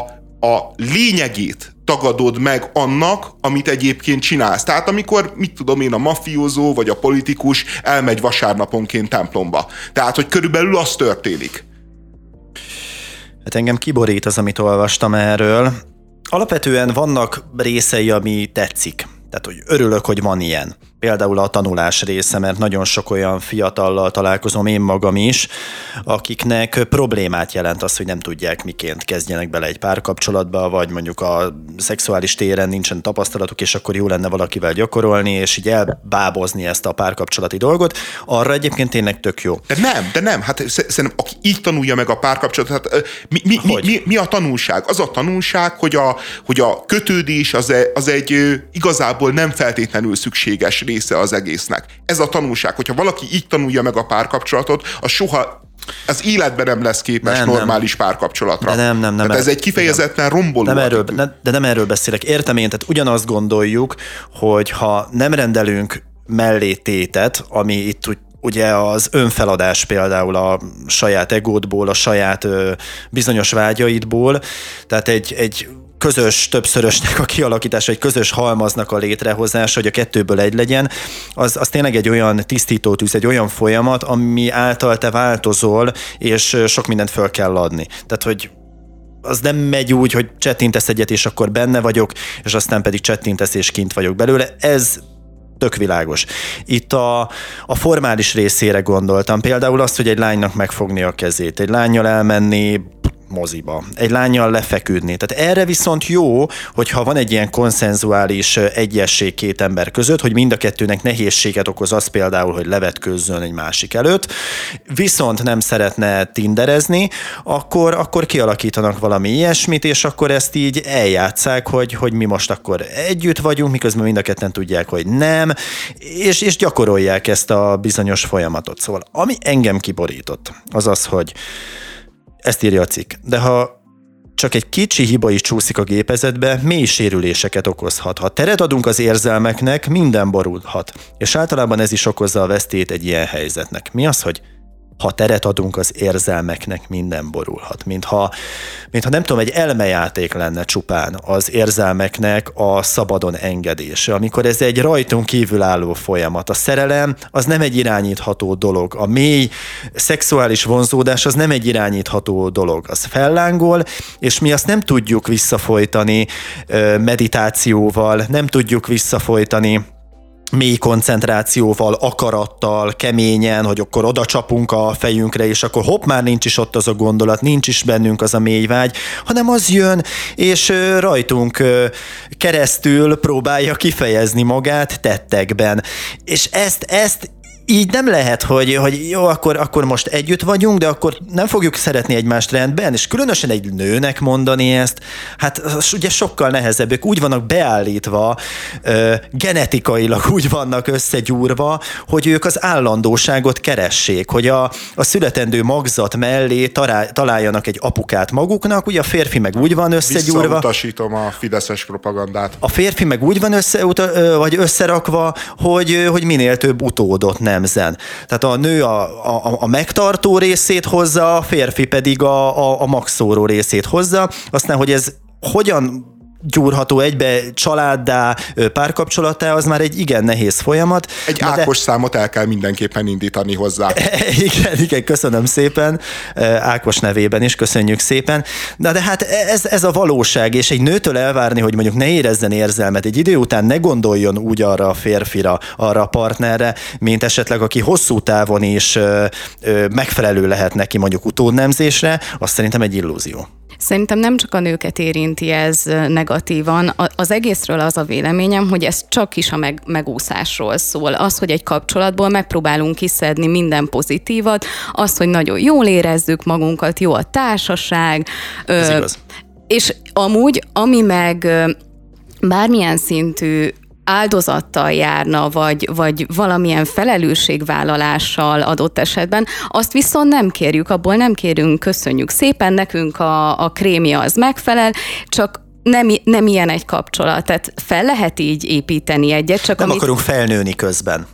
a lényegét tagadod meg annak, amit egyébként csinálsz. Tehát amikor, mit tudom én, a mafiózó vagy a politikus elmegy vasárnaponként templomba. Tehát, hogy körülbelül az történik. Hát engem kiborít az, amit olvastam erről. Alapvetően vannak részei, ami tetszik. Tehát, hogy örülök, hogy van ilyen például a tanulás része, mert nagyon sok olyan fiatallal találkozom én magam is, akiknek problémát jelent az, hogy nem tudják miként kezdjenek bele egy párkapcsolatba, vagy mondjuk a szexuális téren nincsen tapasztalatuk, és akkor jó lenne valakivel gyakorolni, és így elbábozni ezt a párkapcsolati dolgot. Arra egyébként tényleg tök jó. De nem, de nem. Hát szerintem aki így tanulja meg a párkapcsolatot, hát mi, mi, mi, mi, mi, a tanulság? Az a tanulság, hogy a, hogy a kötődés az, e, az egy igazából nem feltétlenül szükséges része az egésznek. Ez a tanulság, hogyha valaki így tanulja meg a párkapcsolatot, az soha az életben nem lesz képes nem, normális nem. párkapcsolatra. De nem, nem, nem. Tehát ez egy kifejezetten romboló. Nem erről, ne, de nem erről beszélek. Értem én, tehát ugyanazt gondoljuk, hogy ha nem rendelünk mellé tétet, ami itt úgy ugye az önfeladás például a saját egódból, a saját ö, bizonyos vágyaidból, tehát egy, egy közös többszörösnek a kialakítása, egy közös halmaznak a létrehozása, hogy a kettőből egy legyen, az, az tényleg egy olyan tisztítótűz, egy olyan folyamat, ami által te változol, és sok mindent föl kell adni. Tehát, hogy az nem megy úgy, hogy csettintesz egyet, és akkor benne vagyok, és aztán pedig csettintesz, és kint vagyok belőle. Ez tök világos. Itt a, a formális részére gondoltam. Például azt, hogy egy lánynak megfogni a kezét. Egy lányjal elmenni moziba, egy lányjal lefeküdni. Tehát erre viszont jó, hogyha van egy ilyen konszenzuális egyesség két ember között, hogy mind a kettőnek nehézséget okoz az például, hogy levetkőzzön egy másik előtt, viszont nem szeretne tinderezni, akkor, akkor kialakítanak valami ilyesmit, és akkor ezt így eljátszák, hogy, hogy mi most akkor együtt vagyunk, miközben mind a ketten tudják, hogy nem, és, és gyakorolják ezt a bizonyos folyamatot. Szóval ami engem kiborított, az az, hogy ezt írja a cikk. De ha csak egy kicsi hiba is csúszik a gépezetbe, mély sérüléseket okozhat. Ha teret adunk az érzelmeknek, minden borulhat. És általában ez is okozza a vesztét egy ilyen helyzetnek. Mi az, hogy ha teret adunk az érzelmeknek, minden borulhat. Mintha, mintha nem tudom, egy elmejáték lenne csupán az érzelmeknek a szabadon engedése, amikor ez egy rajtunk kívülálló folyamat. A szerelem az nem egy irányítható dolog. A mély szexuális vonzódás az nem egy irányítható dolog. Az fellángol, és mi azt nem tudjuk visszafolytani meditációval, nem tudjuk visszafolytani mély koncentrációval, akarattal, keményen, hogy akkor oda csapunk a fejünkre, és akkor hopp, már nincs is ott az a gondolat, nincs is bennünk az a mély vágy, hanem az jön, és rajtunk keresztül próbálja kifejezni magát tettekben. És ezt, ezt így nem lehet, hogy, hogy jó, akkor, akkor most együtt vagyunk, de akkor nem fogjuk szeretni egymást rendben, és különösen egy nőnek mondani ezt, hát az ugye sokkal nehezebb, ők úgy vannak beállítva, genetikailag úgy vannak összegyúrva, hogy ők az állandóságot keressék, hogy a, a születendő magzat mellé talál, találjanak egy apukát maguknak, ugye a férfi meg úgy van összegyúrva. Visszautasítom a fideszes propagandát. A férfi meg úgy van össze, vagy összerakva, hogy, hogy minél több utódot nem nemzen. Tehát a nő a, a, a megtartó részét hozza, a férfi pedig a, a, a maxóró részét hozza. Aztán, hogy ez hogyan gyúrható egybe családdá, párkapcsolattá, az már egy igen nehéz folyamat. Egy Ákos de... számot el kell mindenképpen indítani hozzá. igen, igen, köszönöm szépen. Ákos nevében is köszönjük szépen. Na de hát ez, ez a valóság, és egy nőtől elvárni, hogy mondjuk ne érezzen érzelmet, egy idő után ne gondoljon úgy arra a férfira, arra a partnerre, mint esetleg aki hosszú távon is megfelelő lehet neki mondjuk utódnemzésre, azt szerintem egy illúzió. Szerintem nem csak a nőket érinti ez negatívan. Az egészről az a véleményem, hogy ez csak is a meg, megúszásról szól. Az, hogy egy kapcsolatból megpróbálunk kiszedni minden pozitívat, az, hogy nagyon jól érezzük magunkat, jó a társaság. Ez ö, igaz. És amúgy, ami meg bármilyen szintű áldozattal járna, vagy, vagy valamilyen felelősségvállalással adott esetben, azt viszont nem kérjük, abból nem kérünk, köszönjük szépen, nekünk a, a krémia az megfelel, csak nem, nem ilyen egy kapcsolat, tehát fel lehet így építeni egyet, csak Nem amit... akarunk felnőni közben.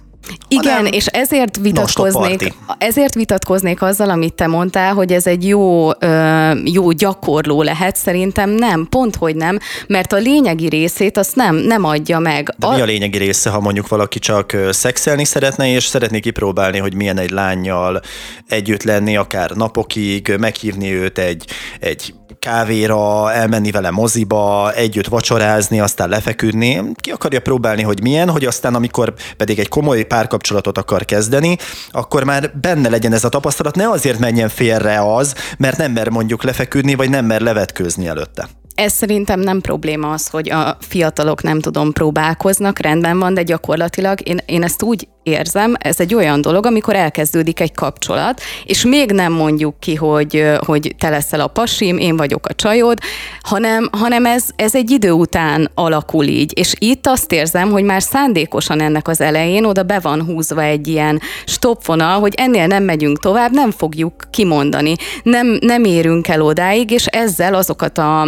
Igen, és ezért vitatkoznék, ezért vitatkoznék azzal, amit te mondtál, hogy ez egy jó, jó gyakorló lehet, szerintem nem, pont hogy nem, mert a lényegi részét azt nem, nem adja meg. De a... mi a lényegi része, ha mondjuk valaki csak szexelni szeretne, és szeretné kipróbálni, hogy milyen egy lányjal együtt lenni, akár napokig, meghívni őt egy, egy kávéra, elmenni vele moziba, együtt vacsorázni, aztán lefeküdni. Ki akarja próbálni, hogy milyen, hogy aztán amikor pedig egy komoly párkapcsolatot akar kezdeni, akkor már benne legyen ez a tapasztalat, ne azért menjen félre az, mert nem mer mondjuk lefeküdni, vagy nem mer levetkőzni előtte ez szerintem nem probléma az, hogy a fiatalok nem tudom próbálkoznak, rendben van, de gyakorlatilag én, én ezt úgy érzem, ez egy olyan dolog, amikor elkezdődik egy kapcsolat, és még nem mondjuk ki, hogy, hogy te leszel a pasim, én vagyok a csajod, hanem, hanem ez, ez egy idő után alakul így. És itt azt érzem, hogy már szándékosan ennek az elején oda be van húzva egy ilyen stopvonal, hogy ennél nem megyünk tovább, nem fogjuk kimondani, nem, nem érünk el odáig, és ezzel azokat a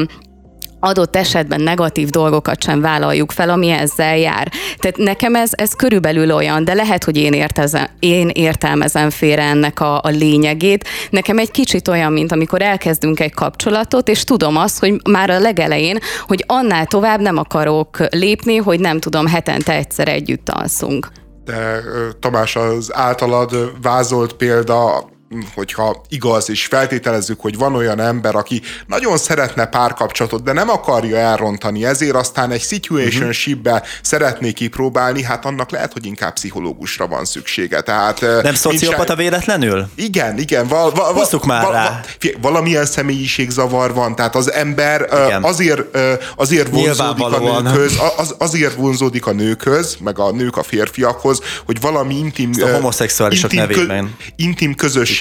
adott esetben negatív dolgokat sem vállaljuk fel, ami ezzel jár. Tehát nekem ez, ez körülbelül olyan, de lehet, hogy én, értezem, én értelmezem félre ennek a, a lényegét. Nekem egy kicsit olyan, mint amikor elkezdünk egy kapcsolatot, és tudom azt, hogy már a legelején, hogy annál tovább nem akarok lépni, hogy nem tudom, hetente egyszer együtt alszunk. De Tamás, az általad vázolt példa hogyha igaz, és feltételezzük, hogy van olyan ember, aki nagyon szeretne párkapcsolatot, de nem akarja elrontani, ezért aztán egy situationship-be uh-huh. szeretné kipróbálni, hát annak lehet, hogy inkább pszichológusra van szüksége. Tehát, nem szociopata se... véletlenül? Igen, igen. Val, val, val, már val, rá. Valamilyen személyiségzavar van, tehát az ember igen. azért, azért vonzódik a nőkhöz, az, azért vonzódik a nőkhöz, meg a nők a férfiakhoz, hogy valami intim... Ezt a homoszexuálisok intim, nevében. intim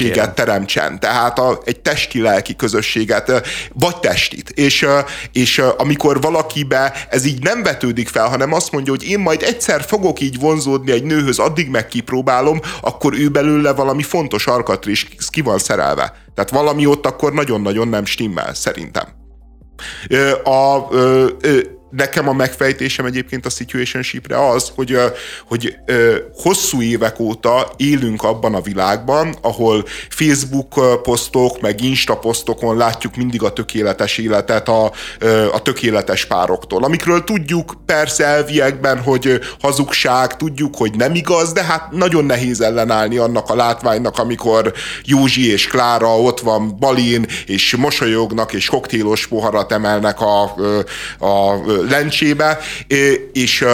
közösséget teremtsen, tehát a, egy testi-lelki közösséget, vagy testit. És, és amikor valakibe ez így nem vetődik fel, hanem azt mondja, hogy én majd egyszer fogok így vonzódni egy nőhöz, addig meg kipróbálom, akkor ő belőle valami fontos alkatrész ki van szerelve. Tehát valami ott akkor nagyon-nagyon nem stimmel, szerintem. A, a, a, nekem a megfejtésem egyébként a situationshipre az, hogy, hogy hosszú évek óta élünk abban a világban, ahol Facebook posztok, meg Insta posztokon látjuk mindig a tökéletes életet a, a tökéletes pároktól. Amikről tudjuk persze elviekben, hogy hazugság, tudjuk, hogy nem igaz, de hát nagyon nehéz ellenállni annak a látványnak, amikor Józsi és Klára ott van Balin, és mosolyognak, és koktélos poharat emelnek a, a lencsébe, és,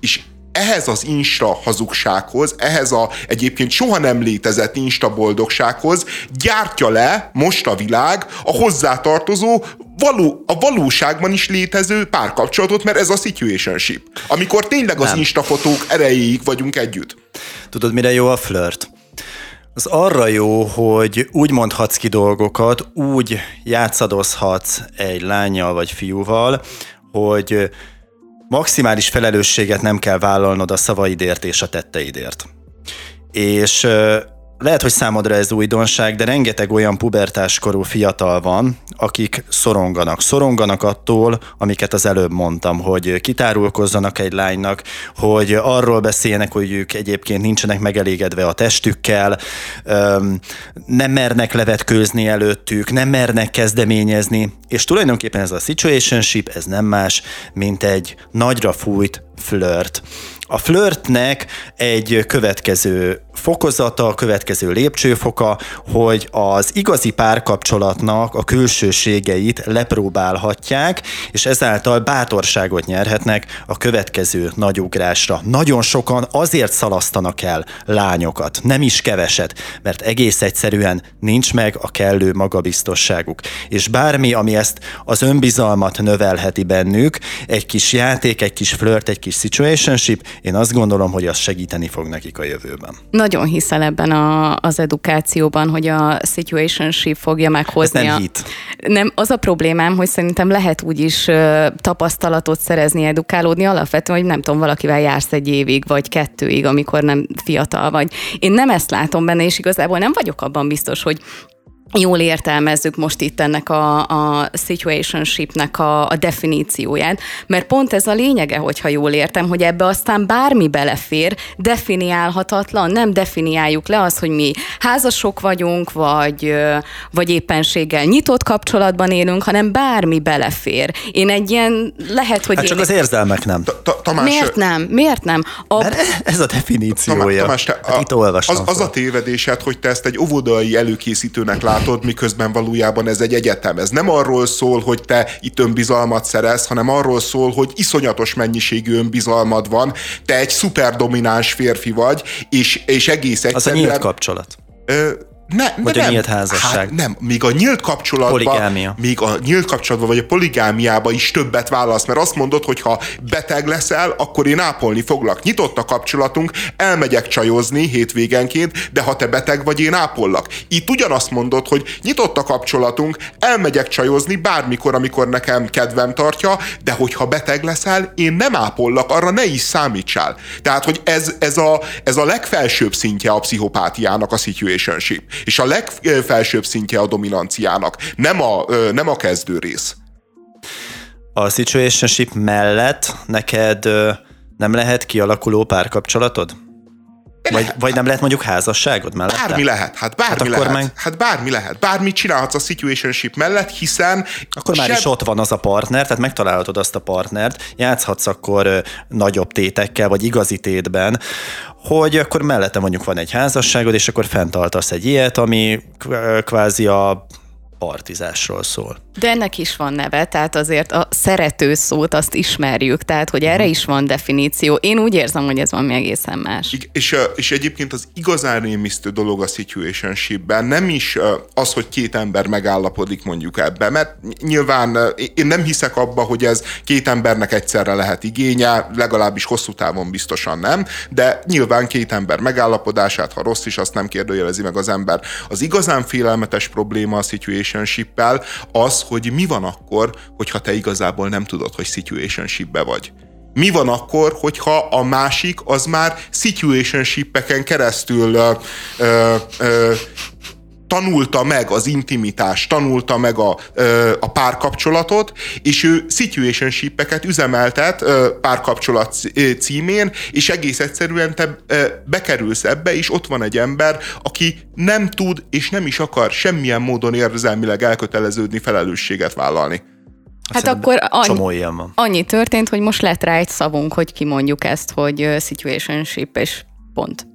és ehhez az insta hazugsághoz, ehhez a egyébként soha nem létezett insta boldogsághoz gyártja le most a világ a hozzátartozó való, a valóságban is létező párkapcsolatot, mert ez a situationship. Amikor tényleg az nem. instafotók erejéig vagyunk együtt. Tudod, mire jó a flirt? Az arra jó, hogy úgy mondhatsz ki dolgokat, úgy játszadozhatsz egy lányjal vagy fiúval, hogy maximális felelősséget nem kell vállalnod a szavaidért és a tetteidért. És lehet, hogy számodra ez újdonság, de rengeteg olyan pubertáskorú fiatal van, akik szoronganak. Szoronganak attól, amiket az előbb mondtam, hogy kitárulkozzanak egy lánynak, hogy arról beszélnek, hogy ők egyébként nincsenek megelégedve a testükkel, nem mernek levetkőzni előttük, nem mernek kezdeményezni, és tulajdonképpen ez a situationship, ez nem más, mint egy nagyra fújt flirt. A flörtnek egy következő fokozata, a következő lépcsőfoka, hogy az igazi párkapcsolatnak a külsőségeit lepróbálhatják, és ezáltal bátorságot nyerhetnek a következő nagyugrásra. Nagyon sokan azért szalasztanak el lányokat, nem is keveset, mert egész egyszerűen nincs meg a kellő magabiztosságuk. És bármi, ami ezt az önbizalmat növelheti bennük, egy kis játék, egy kis flirt, egy kis situationship, én azt gondolom, hogy az segíteni fog nekik a jövőben. Nagyon hiszel ebben a, az edukációban, hogy a situationship fogja meghozni. Ez nem a... hit. Nem, az a problémám, hogy szerintem lehet úgy is tapasztalatot szerezni, edukálódni alapvetően, hogy nem tudom, valakivel jársz egy évig, vagy kettőig, amikor nem fiatal vagy. Én nem ezt látom benne, és igazából nem vagyok abban biztos, hogy jól értelmezzük most itt ennek a, a situationshipnek a, a definícióját, mert pont ez a lényege, hogyha jól értem, hogy ebbe aztán bármi belefér, definiálhatatlan, nem definiáljuk le az, hogy mi házasok vagyunk, vagy, vagy éppenséggel nyitott kapcsolatban élünk, hanem bármi belefér. Én egy ilyen, lehet, hogy hát csak én... az érzelmek nem. Tamás, Miért nem? Miért nem? A... ez a definíciója. Tamás, te, hát itt olvastam. Az, az a tévedésed, hogy te ezt egy óvodai előkészítőnek látod, látod, miközben valójában ez egy egyetem. Ez nem arról szól, hogy te itt önbizalmat szerez, hanem arról szól, hogy iszonyatos mennyiségű önbizalmad van, te egy szuperdomináns férfi vagy, és, és egész egyszerűen... Az a nyílt kapcsolat. Ö, ne, vagy nem. a nyílt házasság. Hát nem, még a nyílt kapcsolatban, Poligámia. még a nyílt kapcsolatban vagy a poligámiában is többet válasz, mert azt mondod, hogy ha beteg leszel, akkor én ápolni foglak. Nyitott a kapcsolatunk, elmegyek csajozni hétvégenként, de ha te beteg vagy, én ápollak. Itt ugyanazt mondod, hogy nyitott a kapcsolatunk, elmegyek csajozni bármikor, amikor nekem kedvem tartja, de hogyha beteg leszel, én nem ápollak, arra ne is számítsál. Tehát, hogy ez, ez, a, ez a legfelsőbb szintje a pszichopátiának a situationship és a legfelsőbb szintje a dominanciának, nem a, nem a kezdő rész. A situationship mellett neked nem lehet kialakuló párkapcsolatod? Vagy, vagy nem lehet mondjuk házasságod mellett? Bármi lehet, hát bármi hát lehet. Meg... Hát bármi lehet. Bármit csinálhatsz a situationship mellett, hiszen... Akkor már seb... is ott van az a partner, tehát megtalálhatod azt a partnert, játszhatsz akkor ö, nagyobb tétekkel, vagy igazi tétben, hogy akkor mellette mondjuk van egy házasságod, és akkor fenntartasz egy ilyet, ami kvázi a partizásról szól. De ennek is van neve, tehát azért a szerető szót azt ismerjük, tehát hogy erre is van definíció. Én úgy érzem, hogy ez van egészen más. És, és egyébként az igazán rémisztő dolog a situationshipben nem is az, hogy két ember megállapodik mondjuk ebbe, mert nyilván én nem hiszek abba, hogy ez két embernek egyszerre lehet igénye, legalábbis hosszú távon biztosan nem, de nyilván két ember megállapodását, ha rossz is, azt nem kérdőjelezi meg az ember. Az igazán félelmetes probléma a situationship az, hogy mi van akkor, hogyha te igazából nem tudod, hogy situationshipbe vagy. Mi van akkor, hogyha a másik az már situationshipeken keresztül ö, ö, tanulta meg az intimitást, tanulta meg a, a párkapcsolatot, és ő situationshipeket üzemeltet párkapcsolat címén, és egész egyszerűen te bekerülsz ebbe, és ott van egy ember, aki nem tud és nem is akar semmilyen módon érzelmileg elköteleződni, felelősséget vállalni. Hát akkor annyi, annyi történt, hogy most lett rá egy szavunk, hogy kimondjuk ezt, hogy situationship és pont.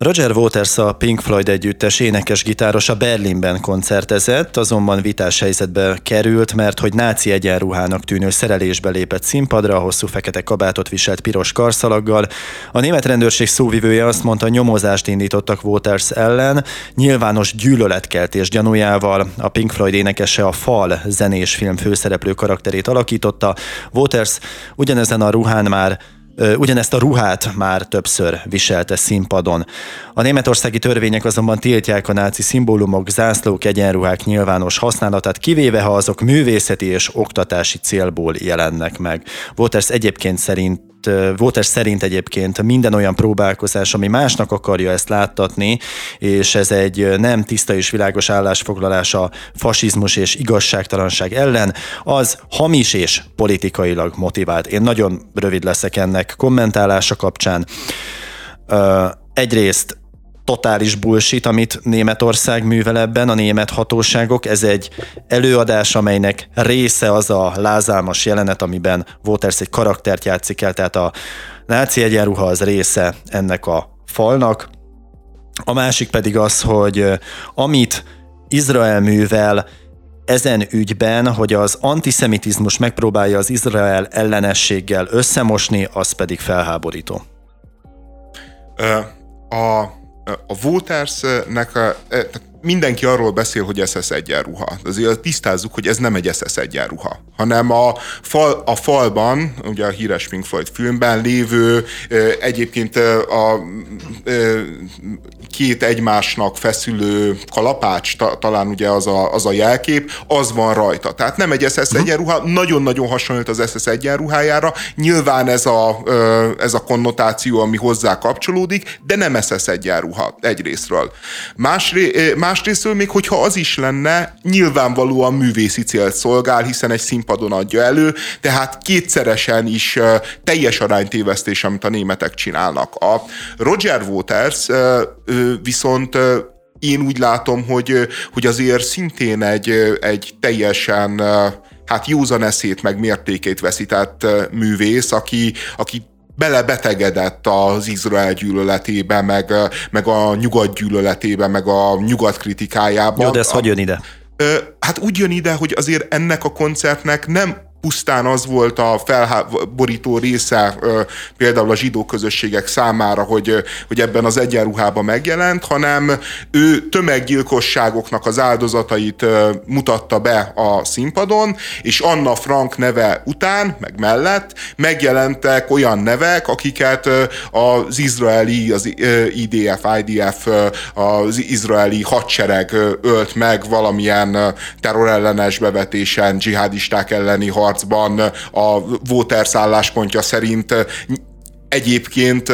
Roger Waters a Pink Floyd együttes énekes-gitárosa Berlinben koncertezett, azonban vitás helyzetbe került, mert hogy náci egyenruhának tűnő szerelésbe lépett színpadra, hosszú fekete kabátot viselt piros karszalaggal. A német rendőrség szóvivője azt mondta, nyomozást indítottak Waters ellen, nyilvános gyűlöletkeltés gyanújával. A Pink Floyd énekese a Fal zenés film főszereplő karakterét alakította. Waters ugyanezen a ruhán már Ugyanezt a ruhát már többször viselte színpadon. A németországi törvények azonban tiltják a náci szimbólumok, zászlók, egyenruhák nyilvános használatát, kivéve ha azok művészeti és oktatási célból jelennek meg. Waters egyébként szerint Waters szerint egyébként minden olyan próbálkozás, ami másnak akarja ezt láttatni, és ez egy nem tiszta és világos állásfoglalás a fasizmus és igazságtalanság ellen, az hamis és politikailag motivált. Én nagyon rövid leszek ennek kommentálása kapcsán. Egyrészt totális bullshit, amit Németország művel ebben, a német hatóságok. Ez egy előadás, amelynek része az a lázálmas jelenet, amiben Waters egy karaktert játszik el, tehát a náci egyenruha az része ennek a falnak. A másik pedig az, hogy amit Izrael művel, ezen ügyben, hogy az antiszemitizmus megpróbálja az Izrael ellenességgel összemosni, az pedig felháborító. A a Votersnek a, e, mindenki arról beszél, hogy SS egyenruha. Azért tisztázzuk, hogy ez nem egy SS egyenruha, hanem a, fal, a falban, ugye a híres Pink Floyd filmben lévő egyébként a két egymásnak feszülő kalapács, ta, talán ugye az a, az a jelkép, az van rajta. Tehát nem egy SS egyenruha, nagyon-nagyon hasonlít az SS egyenruhájára. Nyilván ez a, ez a konnotáció, ami hozzá kapcsolódik, de nem SS egyenruha egyrésztről. Másré, másrésztől még, hogyha az is lenne, nyilvánvalóan művészi célt szolgál, hiszen egy színpadon adja elő, tehát kétszeresen is teljes aránytévesztés, amit a németek csinálnak. A Roger Waters viszont én úgy látom, hogy, hogy azért szintén egy, egy teljesen hát józan eszét meg mértékét veszített művész, aki, aki belebetegedett az Izrael gyűlöletébe, meg, meg a nyugat gyűlöletébe, meg a nyugat kritikájába. Jó, de ez a, hogy jön ide? Hát úgy jön ide, hogy azért ennek a koncertnek nem pusztán az volt a felborító része például a zsidó közösségek számára, hogy, hogy ebben az egyenruhában megjelent, hanem ő tömeggyilkosságoknak az áldozatait mutatta be a színpadon, és Anna Frank neve után, meg mellett megjelentek olyan nevek, akiket az izraeli, az IDF, IDF, az izraeli hadsereg ölt meg valamilyen terrorellenes bevetésen, dzsihadisták elleni harc harcban a Waters álláspontja szerint egyébként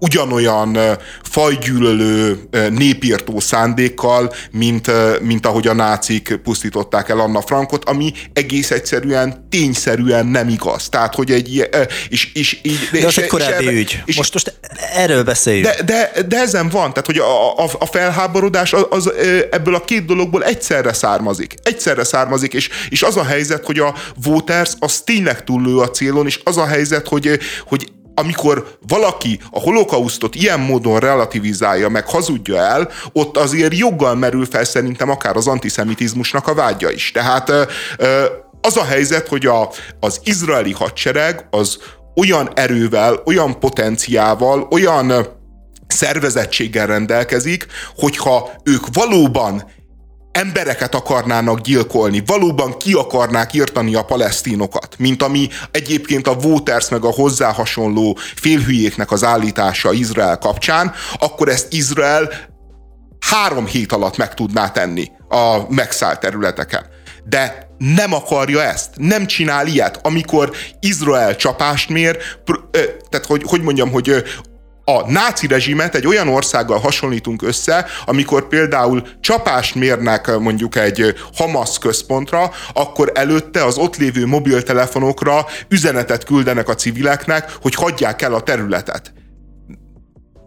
ugyanolyan fajgyűlölő népírtó szándékkal, mint, mint ahogy a nácik pusztították el Anna Frankot, ami egész egyszerűen tényszerűen nem igaz. Tehát, hogy egy és, és így... De az és, egy korábbi és ügy. És, most, most erről beszéljünk. De, de, de ezen van, tehát, hogy a, a, a felháborodás az, az ebből a két dologból egyszerre származik. Egyszerre származik, és, és az a helyzet, hogy a voters az tényleg túllő a célon, és az a helyzet, hogy, hogy amikor valaki a holokausztot ilyen módon relativizálja, meg hazudja el, ott azért joggal merül fel szerintem akár az antiszemitizmusnak a vágya is. Tehát az a helyzet, hogy a, az izraeli hadsereg az olyan erővel, olyan potenciával, olyan szervezettséggel rendelkezik, hogyha ők valóban embereket akarnának gyilkolni, valóban ki akarnák írtani a palesztinokat, mint ami egyébként a voters meg a hozzá hasonló félhülyéknek az állítása Izrael kapcsán, akkor ezt Izrael három hét alatt meg tudná tenni a megszállt területeken. De nem akarja ezt, nem csinál ilyet, amikor Izrael csapást mér, tehát hogy, hogy mondjam, hogy a náci rezsimet egy olyan országgal hasonlítunk össze, amikor például csapást mérnek mondjuk egy Hamas központra, akkor előtte az ott lévő mobiltelefonokra üzenetet küldenek a civileknek, hogy hagyják el a területet.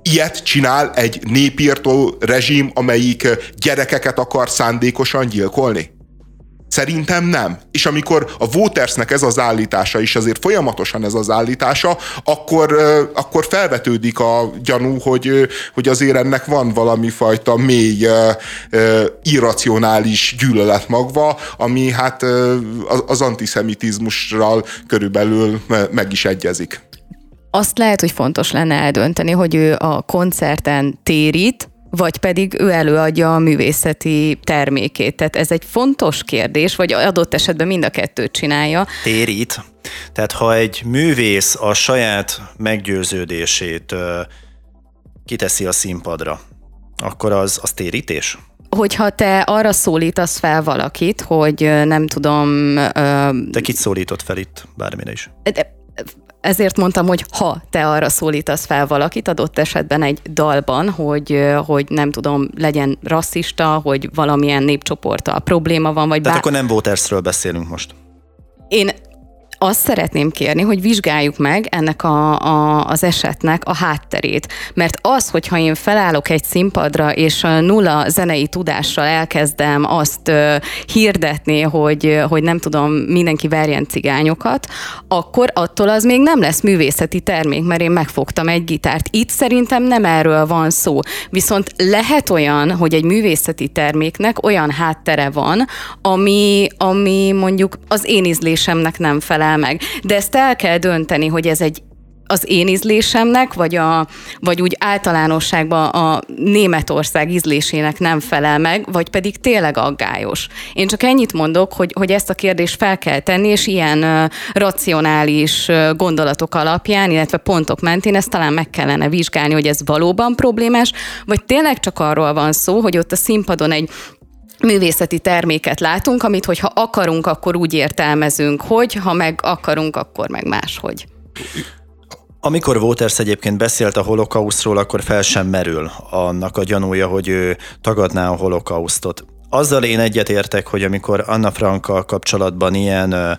Ilyet csinál egy népírtó rezsim, amelyik gyerekeket akar szándékosan gyilkolni? Szerintem nem. És amikor a Votersnek ez az állítása is azért folyamatosan ez az állítása, akkor, akkor felvetődik a gyanú, hogy, hogy azért ennek van valami fajta mély, irracionális gyűlölet magva, ami hát az antiszemitizmussal körülbelül meg is egyezik. Azt lehet, hogy fontos lenne eldönteni, hogy ő a koncerten térít, vagy pedig ő előadja a művészeti termékét. Tehát ez egy fontos kérdés, vagy adott esetben mind a kettőt csinálja. Térít. Tehát ha egy művész a saját meggyőződését kiteszi a színpadra, akkor az, az térítés? hogyha te arra szólítasz fel valakit, hogy nem tudom... Te kit szólított fel itt, bármire is? De ezért mondtam, hogy ha te arra szólítasz fel valakit, adott esetben egy dalban, hogy, hogy nem tudom, legyen rasszista, hogy valamilyen népcsoporttal probléma van, vagy Tehát bár... akkor nem votersről beszélünk most. Én azt szeretném kérni, hogy vizsgáljuk meg ennek a, a, az esetnek a hátterét. Mert az, hogyha én felállok egy színpadra, és nulla zenei tudással elkezdem azt hirdetni, hogy, hogy nem tudom, mindenki verjen cigányokat, akkor attól az még nem lesz művészeti termék, mert én megfogtam egy gitárt. Itt szerintem nem erről van szó. Viszont lehet olyan, hogy egy művészeti terméknek olyan háttere van, ami, ami mondjuk az én ízlésemnek nem felel felel meg. De ezt el kell dönteni, hogy ez egy az én ízlésemnek, vagy, a, vagy úgy általánosságban a Németország ízlésének nem felel meg, vagy pedig tényleg aggályos. Én csak ennyit mondok, hogy, hogy ezt a kérdést fel kell tenni, és ilyen uh, racionális uh, gondolatok alapján, illetve pontok mentén ezt talán meg kellene vizsgálni, hogy ez valóban problémás, vagy tényleg csak arról van szó, hogy ott a színpadon egy művészeti terméket látunk, amit hogyha akarunk, akkor úgy értelmezünk, hogy ha meg akarunk, akkor meg máshogy. Amikor Waters egyébként beszélt a holokausztról, akkor fel sem merül annak a gyanúja, hogy ő tagadná a holokausztot. Azzal én egyetértek, hogy amikor Anna Frankkal kapcsolatban ilyen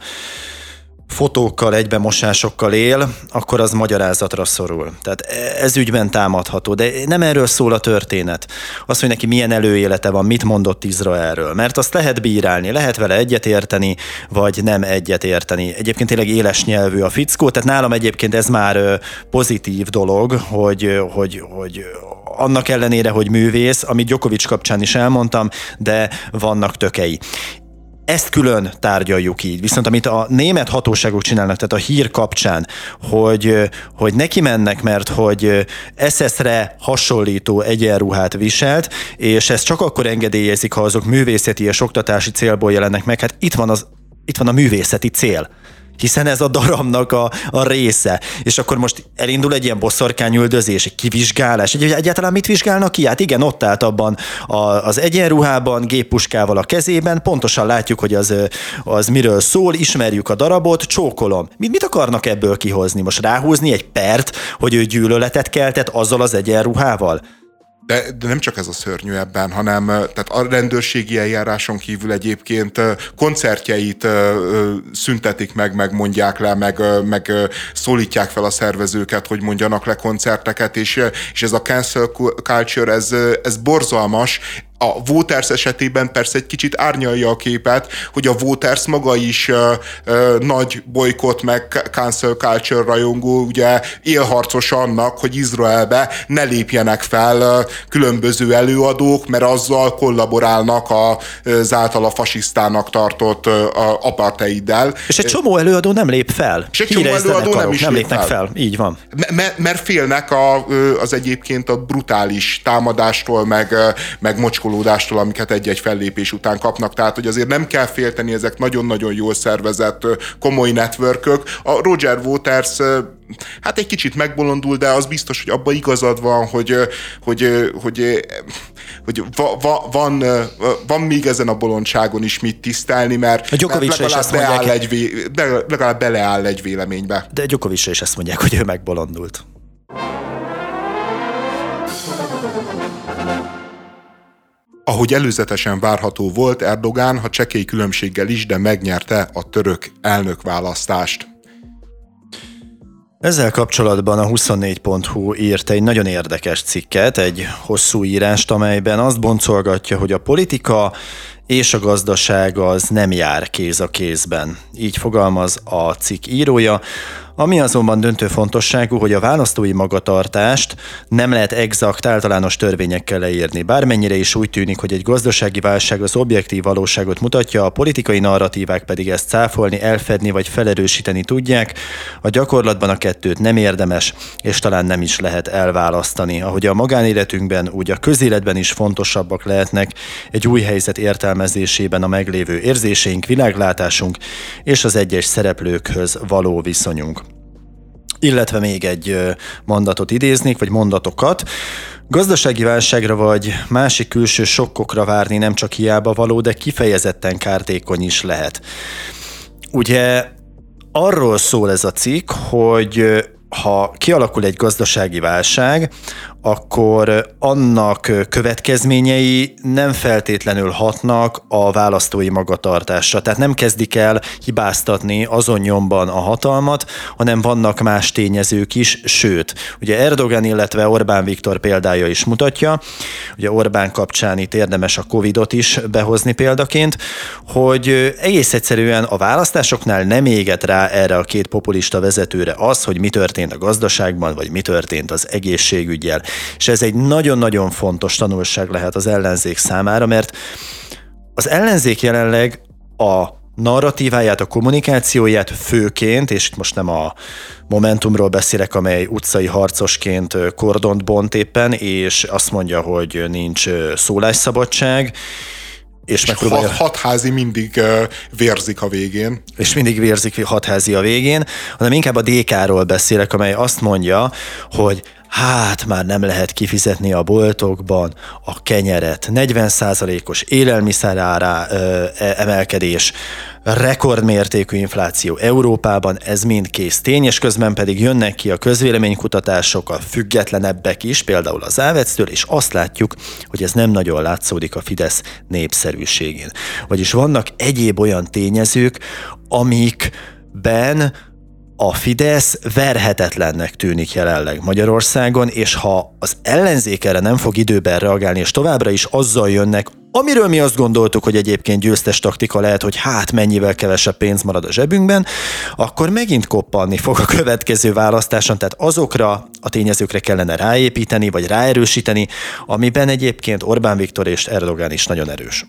fotókkal, egybemosásokkal él, akkor az magyarázatra szorul. Tehát ez ügyben támadható, de nem erről szól a történet. Az, hogy neki milyen előélete van, mit mondott Izraelről. Mert azt lehet bírálni, lehet vele egyetérteni, vagy nem egyetérteni. Egyébként tényleg éles nyelvű a fickó, tehát nálam egyébként ez már pozitív dolog, hogy, hogy, hogy annak ellenére, hogy művész, amit Djokovic kapcsán is elmondtam, de vannak tökei ezt külön tárgyaljuk így. Viszont amit a német hatóságok csinálnak, tehát a hír kapcsán, hogy, hogy neki mennek, mert hogy SS-re hasonlító egyenruhát viselt, és ezt csak akkor engedélyezik, ha azok művészeti és oktatási célból jelennek meg. Hát itt van, az, itt van a művészeti cél hiszen ez a darabnak a, a része. És akkor most elindul egy ilyen boszorkányüldözés, egy kivizsgálás. Egy, egyáltalán mit vizsgálnak ki? Hát igen, ott állt abban a, az egyenruhában, géppuskával a kezében, pontosan látjuk, hogy az, az miről szól, ismerjük a darabot, csókolom. Mit, mit akarnak ebből kihozni? Most ráhúzni egy pert, hogy ő gyűlöletet keltett azzal az egyenruhával? De, de nem csak ez a szörnyű ebben, hanem tehát a rendőrségi eljáráson kívül egyébként koncertjeit szüntetik meg, meg mondják le, meg, meg szólítják fel a szervezőket, hogy mondjanak le koncerteket, és, és ez a cancel culture, ez, ez borzalmas, a Voters esetében persze egy kicsit árnyalja a képet, hogy a Voters maga is uh, uh, nagy bolykott meg cancel culture rajongó, ugye élharcos annak, hogy Izraelbe ne lépjenek fel uh, különböző előadók, mert azzal kollaborálnak a, az általa fasisztának tartott apartheiddel. És egy csomó előadó nem lép fel. És egy csomó előadó nem is nem lép lépnek fel. fel. Így van. M- mert félnek a, az egyébként a brutális támadástól, meg, meg mocskoló kapcsolódástól, amiket egy-egy fellépés után kapnak. Tehát, hogy azért nem kell félteni, ezek nagyon-nagyon jól szervezett komoly networkök. A Roger Waters hát egy kicsit megbolondul, de az biztos, hogy abban igazad van, hogy, hogy, hogy, hogy va, va, van, van még ezen a bolondságon is mit tisztelni, mert, a mert legalább, beáll egy vé, legalább beleáll egy véleménybe. De Gyokovicsra is ezt mondják, hogy ő megbolondult. Ahogy előzetesen várható volt, Erdogán, ha csekély különbséggel is, de megnyerte a török elnökválasztást. Ezzel kapcsolatban a 24.hu írt egy nagyon érdekes cikket, egy hosszú írást, amelyben azt boncolgatja, hogy a politika és a gazdaság az nem jár kéz a kézben. Így fogalmaz a cikk írója. Ami azonban döntő fontosságú, hogy a választói magatartást nem lehet exakt általános törvényekkel leírni. Bármennyire is úgy tűnik, hogy egy gazdasági válság az objektív valóságot mutatja, a politikai narratívák pedig ezt cáfolni, elfedni vagy felerősíteni tudják, a gyakorlatban a kettőt nem érdemes, és talán nem is lehet elválasztani. Ahogy a magánéletünkben, úgy a közéletben is fontosabbak lehetnek egy új helyzet értelmezésében a meglévő érzéseink, világlátásunk és az egyes szereplőkhöz való viszonyunk illetve még egy mondatot idéznék, vagy mondatokat. Gazdasági válságra vagy másik külső sokkokra várni nem csak hiába való, de kifejezetten kártékony is lehet. Ugye arról szól ez a cikk, hogy ha kialakul egy gazdasági válság, akkor annak következményei nem feltétlenül hatnak a választói magatartásra. Tehát nem kezdik el hibáztatni azon nyomban a hatalmat, hanem vannak más tényezők is, sőt, ugye Erdogan, illetve Orbán Viktor példája is mutatja, ugye Orbán kapcsán itt érdemes a Covidot is behozni példaként, hogy egész egyszerűen a választásoknál nem éget rá erre a két populista vezetőre az, hogy mi történt a gazdaságban, vagy mi történt az egészségügyel. És ez egy nagyon-nagyon fontos tanulság lehet az ellenzék számára, mert az ellenzék jelenleg a narratíváját, a kommunikációját főként, és itt most nem a Momentumról beszélek, amely utcai harcosként kordont bont éppen, és azt mondja, hogy nincs szólásszabadság, és megpróbálja... Hat, hatházi mindig uh, vérzik a végén. És mindig vérzik hatházi a végén, hanem inkább a DK-ról beszélek, amely azt mondja, hogy hát már nem lehet kifizetni a boltokban a kenyeret. 40%-os élelmiszerára ö, e, emelkedés, rekordmértékű infláció Európában, ez mind kész tény, és közben pedig jönnek ki a közvéleménykutatások, a függetlenebbek is, például az Ávectől, és azt látjuk, hogy ez nem nagyon látszódik a Fidesz népszerűségén. Vagyis vannak egyéb olyan tényezők, amikben a Fidesz verhetetlennek tűnik jelenleg Magyarországon, és ha az ellenzék erre nem fog időben reagálni, és továbbra is azzal jönnek, amiről mi azt gondoltuk, hogy egyébként győztes taktika lehet, hogy hát mennyivel kevesebb pénz marad a zsebünkben, akkor megint koppanni fog a következő választáson, tehát azokra a tényezőkre kellene ráépíteni, vagy ráerősíteni, amiben egyébként Orbán Viktor és Erdogan is nagyon erős.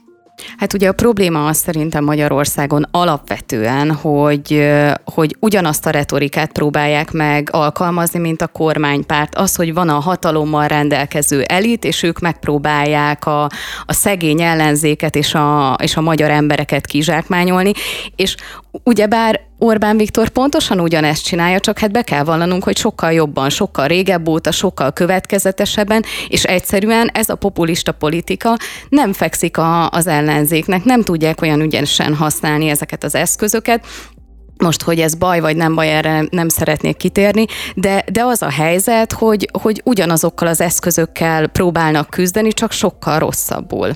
Hát ugye a probléma az szerintem Magyarországon alapvetően, hogy, hogy ugyanazt a retorikát próbálják meg alkalmazni, mint a kormánypárt. Az, hogy van a hatalommal rendelkező elit, és ők megpróbálják a, a szegény ellenzéket és a, és a magyar embereket kizsákmányolni, és ugyebár Orbán Viktor pontosan ugyanezt csinálja, csak hát be kell vallanunk, hogy sokkal jobban, sokkal régebb óta, sokkal következetesebben, és egyszerűen ez a populista politika nem fekszik a, az ellenzéknek, nem tudják olyan ügyesen használni ezeket az eszközöket, most, hogy ez baj vagy nem baj, erre nem szeretnék kitérni, de, de az a helyzet, hogy, hogy ugyanazokkal az eszközökkel próbálnak küzdeni, csak sokkal rosszabbul.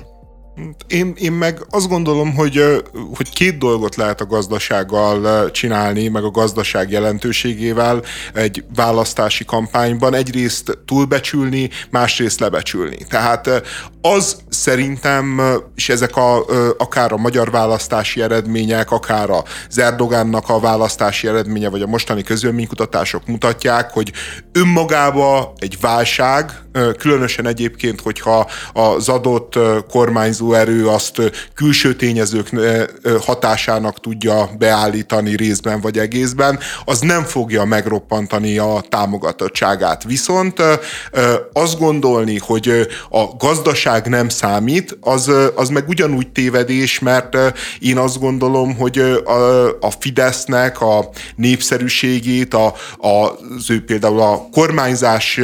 Én, én meg azt gondolom, hogy, hogy két dolgot lehet a gazdasággal csinálni, meg a gazdaság jelentőségével egy választási kampányban. Egyrészt túlbecsülni, másrészt lebecsülni. Tehát az szerintem, és ezek a, akár a magyar választási eredmények, akár az Erdogánnak a választási eredménye, vagy a mostani közölménykutatások mutatják, hogy önmagába egy válság, különösen egyébként, hogyha az adott kormányzó erő azt külső tényezők hatásának tudja beállítani részben vagy egészben, az nem fogja megroppantani a támogatottságát. Viszont azt gondolni, hogy a gazdaság nem számít, az, az meg ugyanúgy tévedés, mert én azt gondolom, hogy a, a Fidesznek a népszerűségét, a, a, az ő például a kormányzás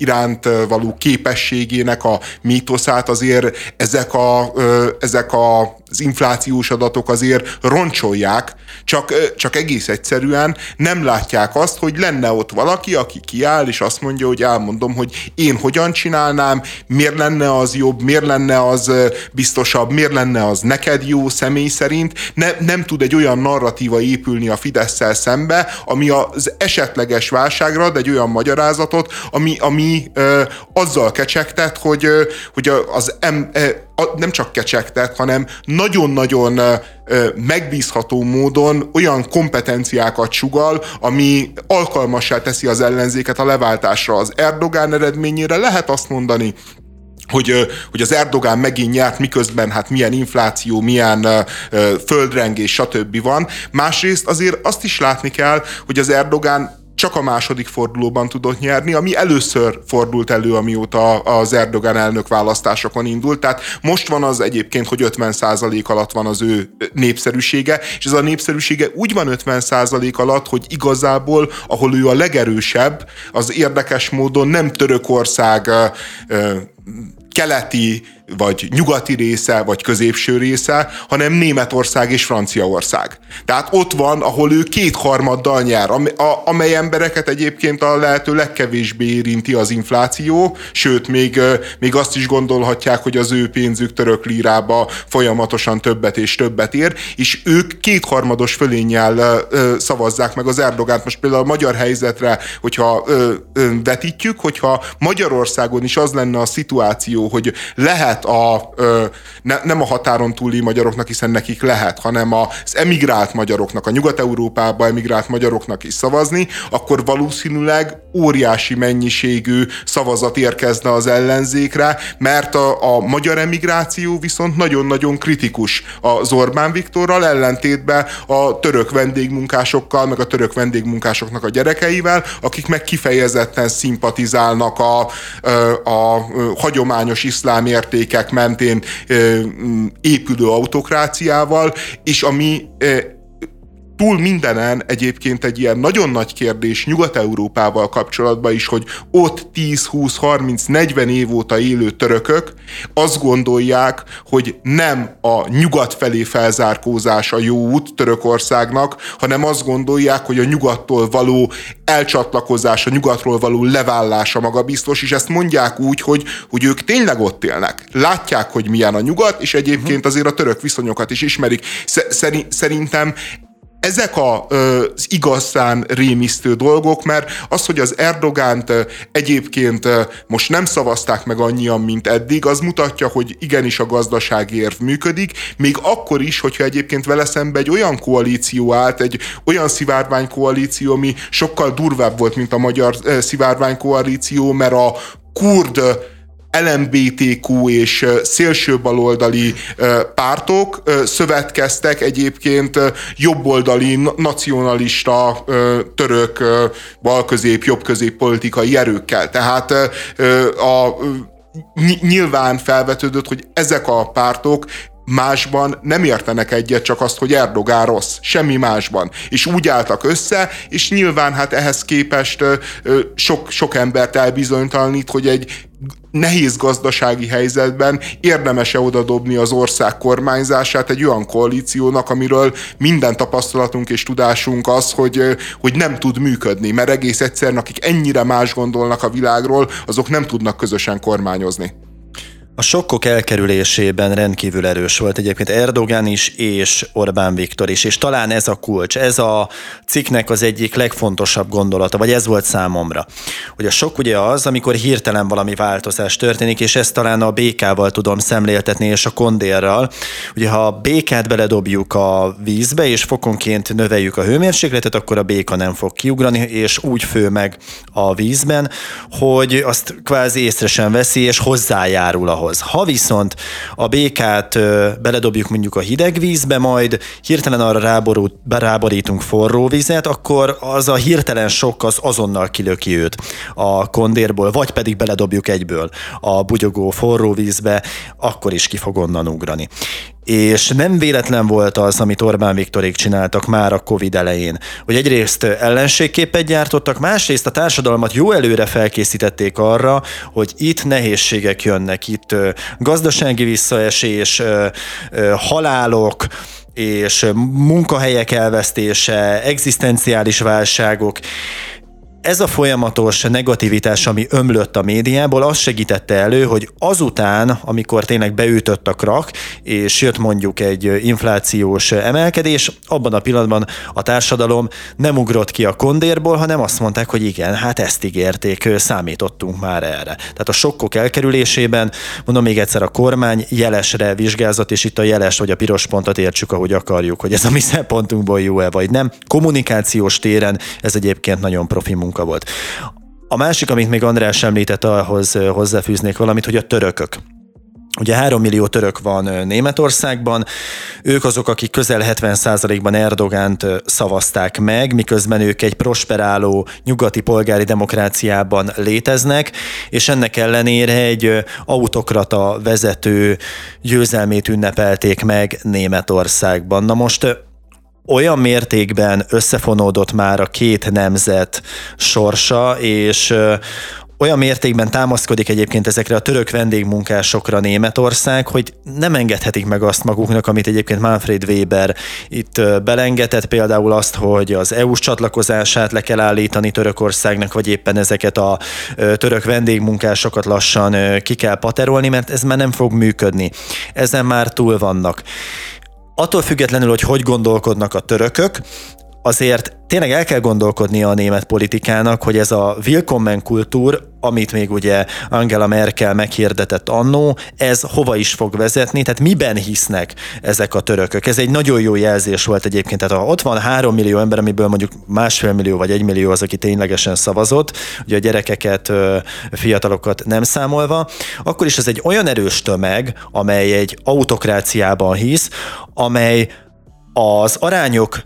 iránt való képességének a mítoszát azért ezek, a, ezek a, az inflációs adatok azért roncsolják, csak, csak egész egyszerűen nem látják azt, hogy lenne ott valaki, aki kiáll, és azt mondja, hogy elmondom, hogy én hogyan csinálnám, miért lenne az jobb, miért lenne az biztosabb, miért lenne az neked jó személy szerint. Ne, nem tud egy olyan narratíva épülni a fidesz szembe, ami az esetleges válságra, de egy olyan magyarázatot, ami, ami ö, azzal kecsegtet, hogy, ö, hogy az em, ö, nem csak kecsegtet, hanem nagyon-nagyon megbízható módon olyan kompetenciákat sugal, ami alkalmassá teszi az ellenzéket a leváltásra. Az Erdogán eredményére lehet azt mondani, hogy, hogy az Erdogán megint nyert, miközben hát milyen infláció, milyen földrengés, stb. van. Másrészt azért azt is látni kell, hogy az Erdogán csak a második fordulóban tudott nyerni, ami először fordult elő, amióta az Erdogan elnök választásokon indult. Tehát most van az egyébként, hogy 50% alatt van az ő népszerűsége, és ez a népszerűsége úgy van 50% alatt, hogy igazából, ahol ő a legerősebb, az érdekes módon nem Törökország keleti vagy nyugati része, vagy középső része, hanem Németország és Franciaország. Tehát ott van, ahol ő kétharmaddal nyer, amely embereket egyébként a lehető legkevésbé érinti az infláció, sőt, még, még azt is gondolhatják, hogy az ő pénzük török lírába folyamatosan többet és többet ér, és ők kétharmados fölénnyel szavazzák meg az Erdogánt. Most például a magyar helyzetre, hogyha vetítjük, hogyha Magyarországon is az lenne a szituáció, hogy lehet lehet a, ne, nem a határon túli magyaroknak, hiszen nekik lehet, hanem az emigrált magyaroknak, a Nyugat-Európába emigrált magyaroknak is szavazni, akkor valószínűleg óriási mennyiségű szavazat érkezne az ellenzékre, mert a, a magyar emigráció viszont nagyon-nagyon kritikus az Orbán Viktorral, ellentétben a török vendégmunkásokkal, meg a török vendégmunkásoknak a gyerekeivel, akik meg kifejezetten szimpatizálnak a, a, a hagyományos iszlám érték értékek mentén épülő autokráciával, és ami túl mindenen egyébként egy ilyen nagyon nagy kérdés Nyugat-Európával kapcsolatban is, hogy ott 10, 20, 30, 40 év óta élő törökök azt gondolják, hogy nem a nyugat felé felzárkózás a jó út Törökországnak, hanem azt gondolják, hogy a nyugattól való elcsatlakozás, a nyugatról való leválása maga biztos, és ezt mondják úgy, hogy, hogy ők tényleg ott élnek. Látják, hogy milyen a nyugat, és egyébként azért a török viszonyokat is ismerik. Szerintem ezek a, az igazán rémisztő dolgok, mert az, hogy az Erdogánt egyébként most nem szavazták meg annyian, mint eddig, az mutatja, hogy igenis a gazdasági érv működik, még akkor is, hogyha egyébként vele szembe egy olyan koalíció állt, egy olyan szivárványkoalíció, ami sokkal durvább volt, mint a magyar szivárványkoalíció, mert a kurd LMBTQ és szélsőbaloldali pártok szövetkeztek egyébként jobboldali, nacionalista, török, balközép, jobbközép politikai erőkkel. Tehát a nyilván felvetődött, hogy ezek a pártok másban nem értenek egyet, csak azt, hogy Erdogán rossz, semmi másban. És úgy álltak össze, és nyilván hát ehhez képest sok, sok embert elbizonytalanít, hogy egy nehéz gazdasági helyzetben érdemese odadobni az ország kormányzását egy olyan koalíciónak, amiről minden tapasztalatunk és tudásunk az, hogy, hogy nem tud működni, mert egész egyszerűen akik ennyire más gondolnak a világról, azok nem tudnak közösen kormányozni. A sokkok elkerülésében rendkívül erős volt egyébként Erdogan is, és Orbán Viktor is, és talán ez a kulcs, ez a cikknek az egyik legfontosabb gondolata, vagy ez volt számomra. Hogy a sok ugye az, amikor hirtelen valami változás történik, és ezt talán a békával tudom szemléltetni, és a kondérral. Ugye ha a békát beledobjuk a vízbe, és fokonként növeljük a hőmérsékletet, akkor a béka nem fog kiugrani, és úgy fő meg a vízben, hogy azt kvázi észre sem veszi, és hozzájárul ahhoz ahhoz. Ha viszont a békát beledobjuk mondjuk a hideg vízbe, majd hirtelen arra ráborult, ráborítunk forró vizet, akkor az a hirtelen sok az azonnal kilöki őt a kondérból, vagy pedig beledobjuk egyből a bugyogó forró vízbe, akkor is ki fog onnan ugrani és nem véletlen volt az, amit Orbán Viktorék csináltak már a Covid elején, hogy egyrészt ellenségképet gyártottak, másrészt a társadalmat jó előre felkészítették arra, hogy itt nehézségek jönnek, itt gazdasági visszaesés, halálok, és munkahelyek elvesztése, egzisztenciális válságok, ez a folyamatos negativitás, ami ömlött a médiából, az segítette elő, hogy azután, amikor tényleg beütött a krak, és jött mondjuk egy inflációs emelkedés, abban a pillanatban a társadalom nem ugrott ki a kondérból, hanem azt mondták, hogy igen, hát ezt ígérték, számítottunk már erre. Tehát a sokkok elkerülésében, mondom még egyszer, a kormány jelesre vizsgázott, és itt a jeles vagy a piros pontot értsük, ahogy akarjuk, hogy ez a mi szempontunkból jó-e vagy nem. Kommunikációs téren ez egyébként nagyon profi munka munka volt. A másik, amit még András említett, ahhoz hozzáfűznék valamit, hogy a törökök. Ugye 3 millió török van Németországban, ők azok, akik közel 70%-ban Erdogánt szavazták meg, miközben ők egy prosperáló nyugati polgári demokráciában léteznek, és ennek ellenére egy autokrata vezető győzelmét ünnepelték meg Németországban. Na most olyan mértékben összefonódott már a két nemzet sorsa, és olyan mértékben támaszkodik egyébként ezekre a török vendégmunkásokra Németország, hogy nem engedhetik meg azt maguknak, amit egyébként Manfred Weber itt belengetett, például azt, hogy az EU-s csatlakozását le kell állítani Törökországnak, vagy éppen ezeket a török vendégmunkásokat lassan ki kell paterolni, mert ez már nem fog működni. Ezen már túl vannak attól függetlenül, hogy hogy gondolkodnak a törökök, azért tényleg el kell gondolkodnia a német politikának, hogy ez a Willkommen kultúr, amit még ugye Angela Merkel meghirdetett annó, ez hova is fog vezetni, tehát miben hisznek ezek a törökök. Ez egy nagyon jó jelzés volt egyébként, tehát ha ott van három millió ember, amiből mondjuk másfél millió vagy egy millió az, aki ténylegesen szavazott, ugye a gyerekeket, fiatalokat nem számolva, akkor is ez egy olyan erős tömeg, amely egy autokráciában hisz, amely az arányok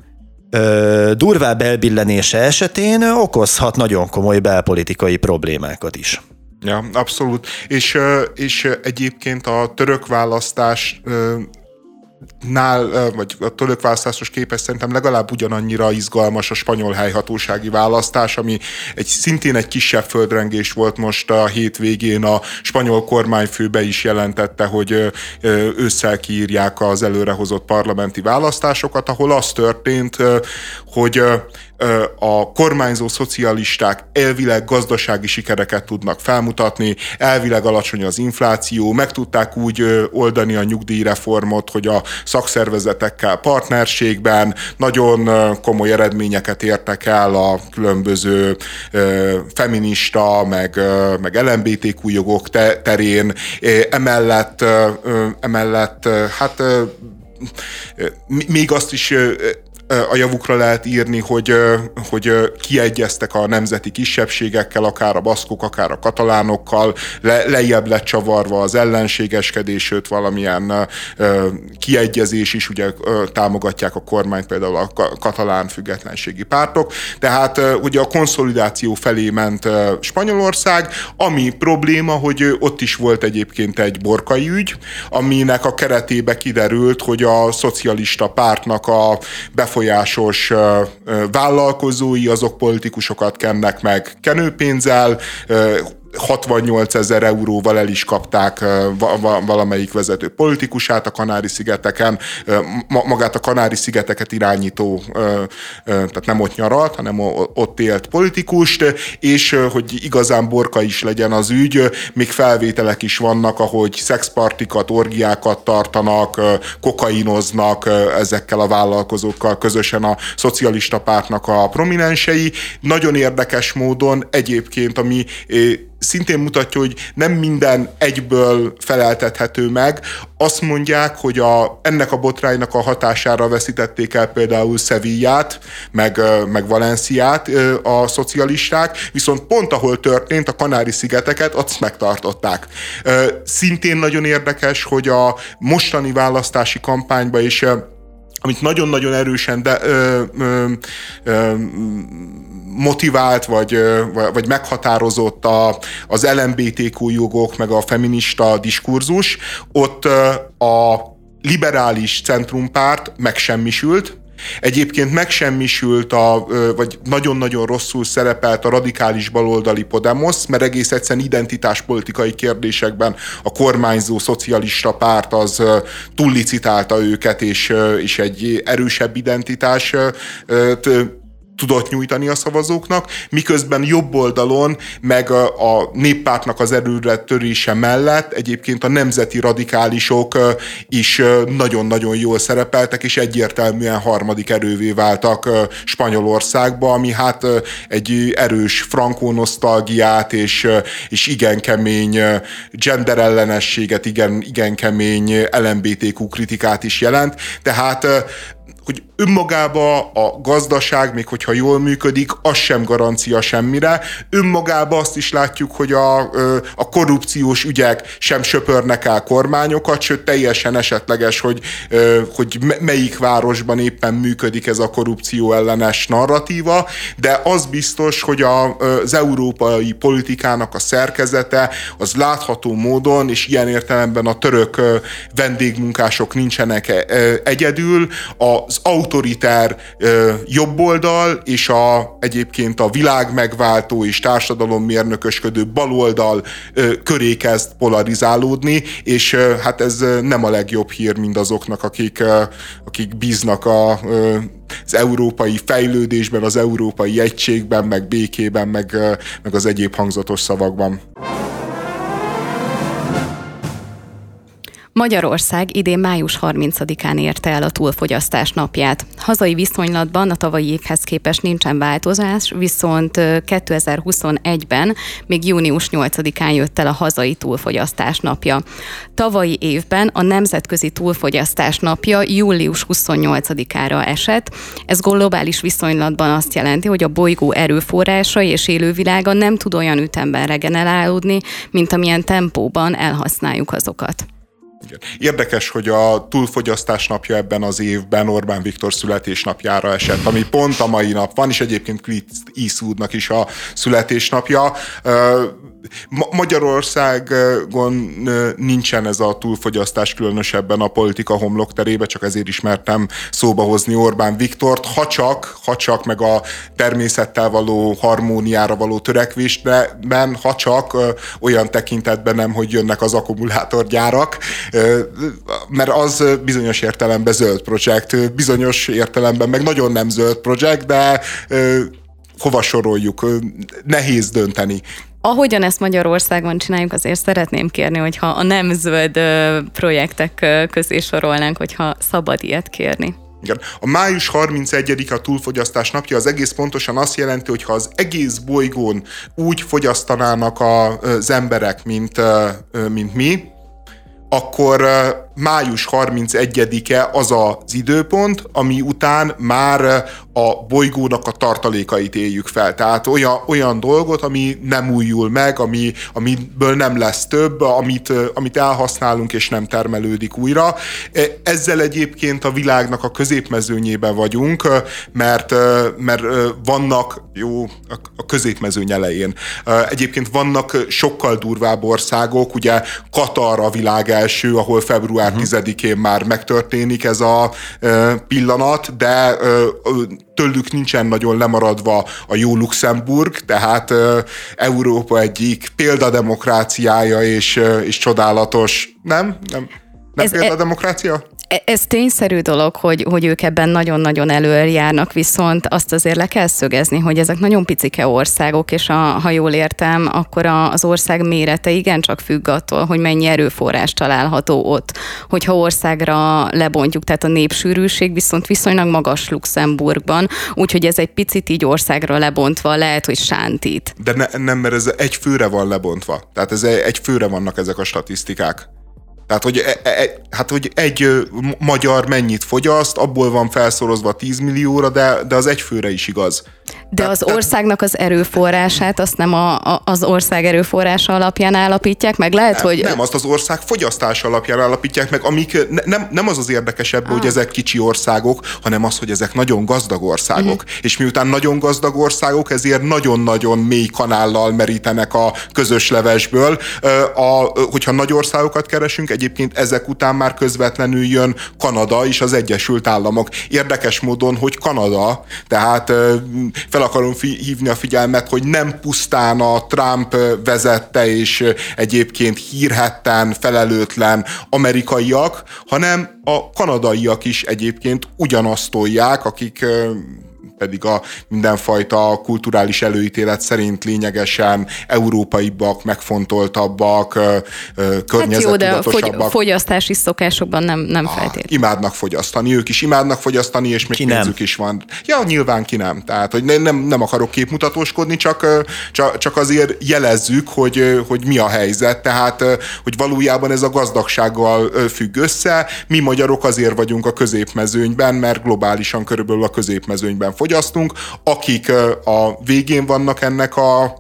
durvább elbillenése esetén okozhat nagyon komoly belpolitikai problémákat is. Ja, abszolút. És, és egyébként a török választás nál, vagy a török választásos képes szerintem legalább ugyanannyira izgalmas a spanyol helyhatósági választás, ami egy szintén egy kisebb földrengés volt most a hétvégén. A spanyol kormányfő be is jelentette, hogy ősszel kiírják az előrehozott parlamenti választásokat, ahol az történt, hogy a kormányzó szocialisták elvileg gazdasági sikereket tudnak felmutatni, elvileg alacsony az infláció, meg tudták úgy oldani a nyugdíjreformot, hogy a szakszervezetekkel partnerségben nagyon komoly eredményeket értek el a különböző feminista, meg, meg LMBTQ jogok terén. Emellett, emellett hát még azt is a javukra lehet írni, hogy, hogy kiegyeztek a nemzeti kisebbségekkel, akár a baszkok, akár a katalánokkal, le, lejjebb lett csavarva az ellenségeskedés, sőt valamilyen kiegyezés is, ugye támogatják a kormányt, például a katalán függetlenségi pártok. Tehát ugye a konszolidáció felé ment Spanyolország, ami probléma, hogy ott is volt egyébként egy borkai ügy, aminek a keretébe kiderült, hogy a szocialista pártnak a befolyásos vállalkozói, azok politikusokat kennek meg kenőpénzzel, 68 ezer euróval el is kapták valamelyik vezető politikusát a Kanári-szigeteken, magát a Kanári-szigeteket irányító, tehát nem ott nyaralt, hanem ott élt politikust, és hogy igazán borka is legyen az ügy, még felvételek is vannak, ahogy szexpartikat, orgiákat tartanak, kokainoznak ezekkel a vállalkozókkal közösen a szocialista pártnak a prominensei. Nagyon érdekes módon egyébként, ami szintén mutatja, hogy nem minden egyből feleltethető meg. Azt mondják, hogy a, ennek a botránynak a hatására veszítették el például Sevillát, meg, meg Valenciát a szocialisták, viszont pont ahol történt, a Kanári-szigeteket, azt megtartották. Szintén nagyon érdekes, hogy a mostani választási kampányban is amit nagyon-nagyon erősen de, ö, ö, ö, motivált, vagy, vagy meghatározott a, az LMBTQ jogok, meg a feminista diskurzus, ott a liberális centrumpárt megsemmisült, Egyébként megsemmisült, a, vagy nagyon-nagyon rosszul szerepelt a radikális baloldali Podemos, mert egész egyszerűen identitáspolitikai kérdésekben a kormányzó szocialista párt az túllicitálta őket, és, és egy erősebb identitás tudott nyújtani a szavazóknak, miközben jobb oldalon, meg a, a néppártnak az erőre törése mellett egyébként a nemzeti radikálisok is nagyon-nagyon jól szerepeltek, és egyértelműen harmadik erővé váltak Spanyolországba, ami hát egy erős frankó nosztalgiát és, és igen kemény genderellenességet, igen, igen kemény LMBTQ kritikát is jelent. Tehát hogy önmagába a gazdaság, még hogyha jól működik, az sem garancia semmire. Önmagába azt is látjuk, hogy a, a korrupciós ügyek sem söpörnek el kormányokat, sőt teljesen esetleges, hogy, hogy melyik városban éppen működik ez a korrupció ellenes narratíva, de az biztos, hogy a, az európai politikának a szerkezete az látható módon, és ilyen értelemben a török vendégmunkások nincsenek egyedül, az autoritár jobboldal és a, egyébként a világ megváltó és társadalommérnökösködő baloldal köré kezd polarizálódni, és hát ez nem a legjobb hír mindazoknak, akik, akik bíznak a, az európai fejlődésben, az európai egységben, meg békében, meg, meg az egyéb hangzatos szavakban. Magyarország idén május 30-án érte el a túlfogyasztás napját. Hazai viszonylatban a tavalyi évhez képest nincsen változás, viszont 2021-ben még június 8-án jött el a hazai túlfogyasztás napja. Tavalyi évben a nemzetközi túlfogyasztás napja július 28-ára esett. Ez globális viszonylatban azt jelenti, hogy a bolygó erőforrásai és élővilága nem tud olyan ütemben regenerálódni, mint amilyen tempóban elhasználjuk azokat. Igen. Érdekes, hogy a túlfogyasztás napja ebben az évben Orbán Viktor születésnapjára esett, ami pont a mai nap van, és egyébként Clint Eastwoodnak is a születésnapja. Magyarországon nincsen ez a túlfogyasztás különösebben a politika homlok terébe, csak ezért ismertem szóba hozni Orbán Viktort, ha csak, ha csak meg a természettel való harmóniára való törekvésben, ha csak olyan tekintetben nem, hogy jönnek az akkumulátorgyárak, mert az bizonyos értelemben zöld projekt, bizonyos értelemben meg nagyon nem zöld projekt, de hova soroljuk, nehéz dönteni. Ahogyan ezt Magyarországon csináljuk, azért szeretném kérni, hogyha a nem zöld projektek közé sorolnánk, hogyha szabad ilyet kérni. Igen. A május 31 a túlfogyasztás napja az egész pontosan azt jelenti, hogy ha az egész bolygón úgy fogyasztanának az emberek, mint, mint mi, akkor május 31-e az az időpont, ami után már a bolygónak a tartalékait éljük fel. Tehát olyan, olyan dolgot, ami nem újul meg, ami, amiből nem lesz több, amit, amit elhasználunk és nem termelődik újra. Ezzel egyébként a világnak a középmezőnyében vagyunk, mert, mert vannak, jó, a középmezőny elején, egyébként vannak sokkal durvább országok, ugye Katar a világ első, ahol február uh-huh. 10-én már megtörténik ez a pillanat, de tőlük nincsen nagyon lemaradva a jó Luxemburg, tehát Európa egyik példademokráciája és, és csodálatos, nem? Nem, nem ez, példademokrácia? E, ez tényszerű dolog, hogy, hogy ők ebben nagyon-nagyon előjárnak, viszont azt azért le kell szögezni, hogy ezek nagyon picike országok, és a, ha jól értem, akkor a, az ország mérete igencsak függ attól, hogy mennyi erőforrás található ott. Hogyha országra lebontjuk, tehát a népsűrűség viszont viszonylag magas Luxemburgban, úgyhogy ez egy picit így országra lebontva lehet, hogy sántít. De ne, nem, mert ez egy főre van lebontva. Tehát ez egy főre vannak ezek a statisztikák. Tehát, hogy, e, e, hát, hogy egy magyar mennyit fogyaszt, abból van felszorozva 10 millióra, de, de az egyfőre is igaz. De tehát, az országnak az erőforrását azt nem a, a, az ország erőforrása alapján állapítják meg? Lehet, nem, hogy... Nem, azt az ország fogyasztása alapján állapítják meg, amik ne, nem, nem az az érdekesebb, ah. hogy ezek kicsi országok, hanem az, hogy ezek nagyon gazdag országok. Uh-huh. És miután nagyon gazdag országok, ezért nagyon-nagyon mély kanállal merítenek a közös levesből. A, hogyha nagy országokat keresünk, egyébként ezek után már közvetlenül jön Kanada és az Egyesült Államok. Érdekes módon, hogy Kanada, tehát fel akarom hívni a figyelmet, hogy nem pusztán a Trump vezette és egyébként hírhetten, felelőtlen amerikaiak, hanem a kanadaiak is egyébként ugyanazt tolják, akik pedig a mindenfajta kulturális előítélet szerint lényegesen európaibbak, megfontoltabbak, környezetudatosabbak. Hát jó, de fogyasztási szokásokban nem, nem ah, feltétlenül. Imádnak fogyasztani, ők is imádnak fogyasztani, és még ki pénzük nem. is van. Ja, nyilván ki nem. Tehát, hogy nem, nem akarok képmutatóskodni, csak, csak, csak azért jelezzük, hogy, hogy mi a helyzet. Tehát, hogy valójában ez a gazdagsággal függ össze. Mi magyarok azért vagyunk a középmezőnyben, mert globálisan körülbelül a középmezőnyben fogyasztunk. Akik a végén vannak ennek a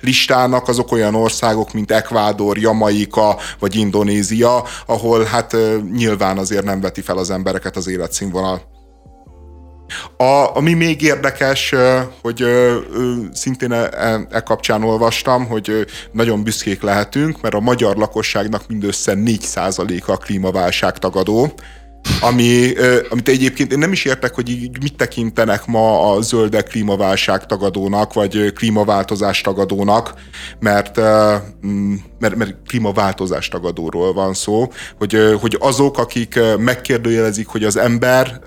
listának, azok olyan országok, mint Ekvádor, Jamaika vagy Indonézia, ahol hát nyilván azért nem veti fel az embereket az életszínvonal. A, ami még érdekes, hogy szintén e, e, e kapcsán olvastam, hogy nagyon büszkék lehetünk, mert a magyar lakosságnak mindössze 4%-a a klímaválság tagadó, ami, amit egyébként én nem is értek, hogy így mit tekintenek ma a zöldek klímaválság tagadónak, vagy klímaváltozás tagadónak, mert, mm, mert, mert klímaváltozás tagadóról van szó, hogy, hogy azok, akik megkérdőjelezik, hogy az ember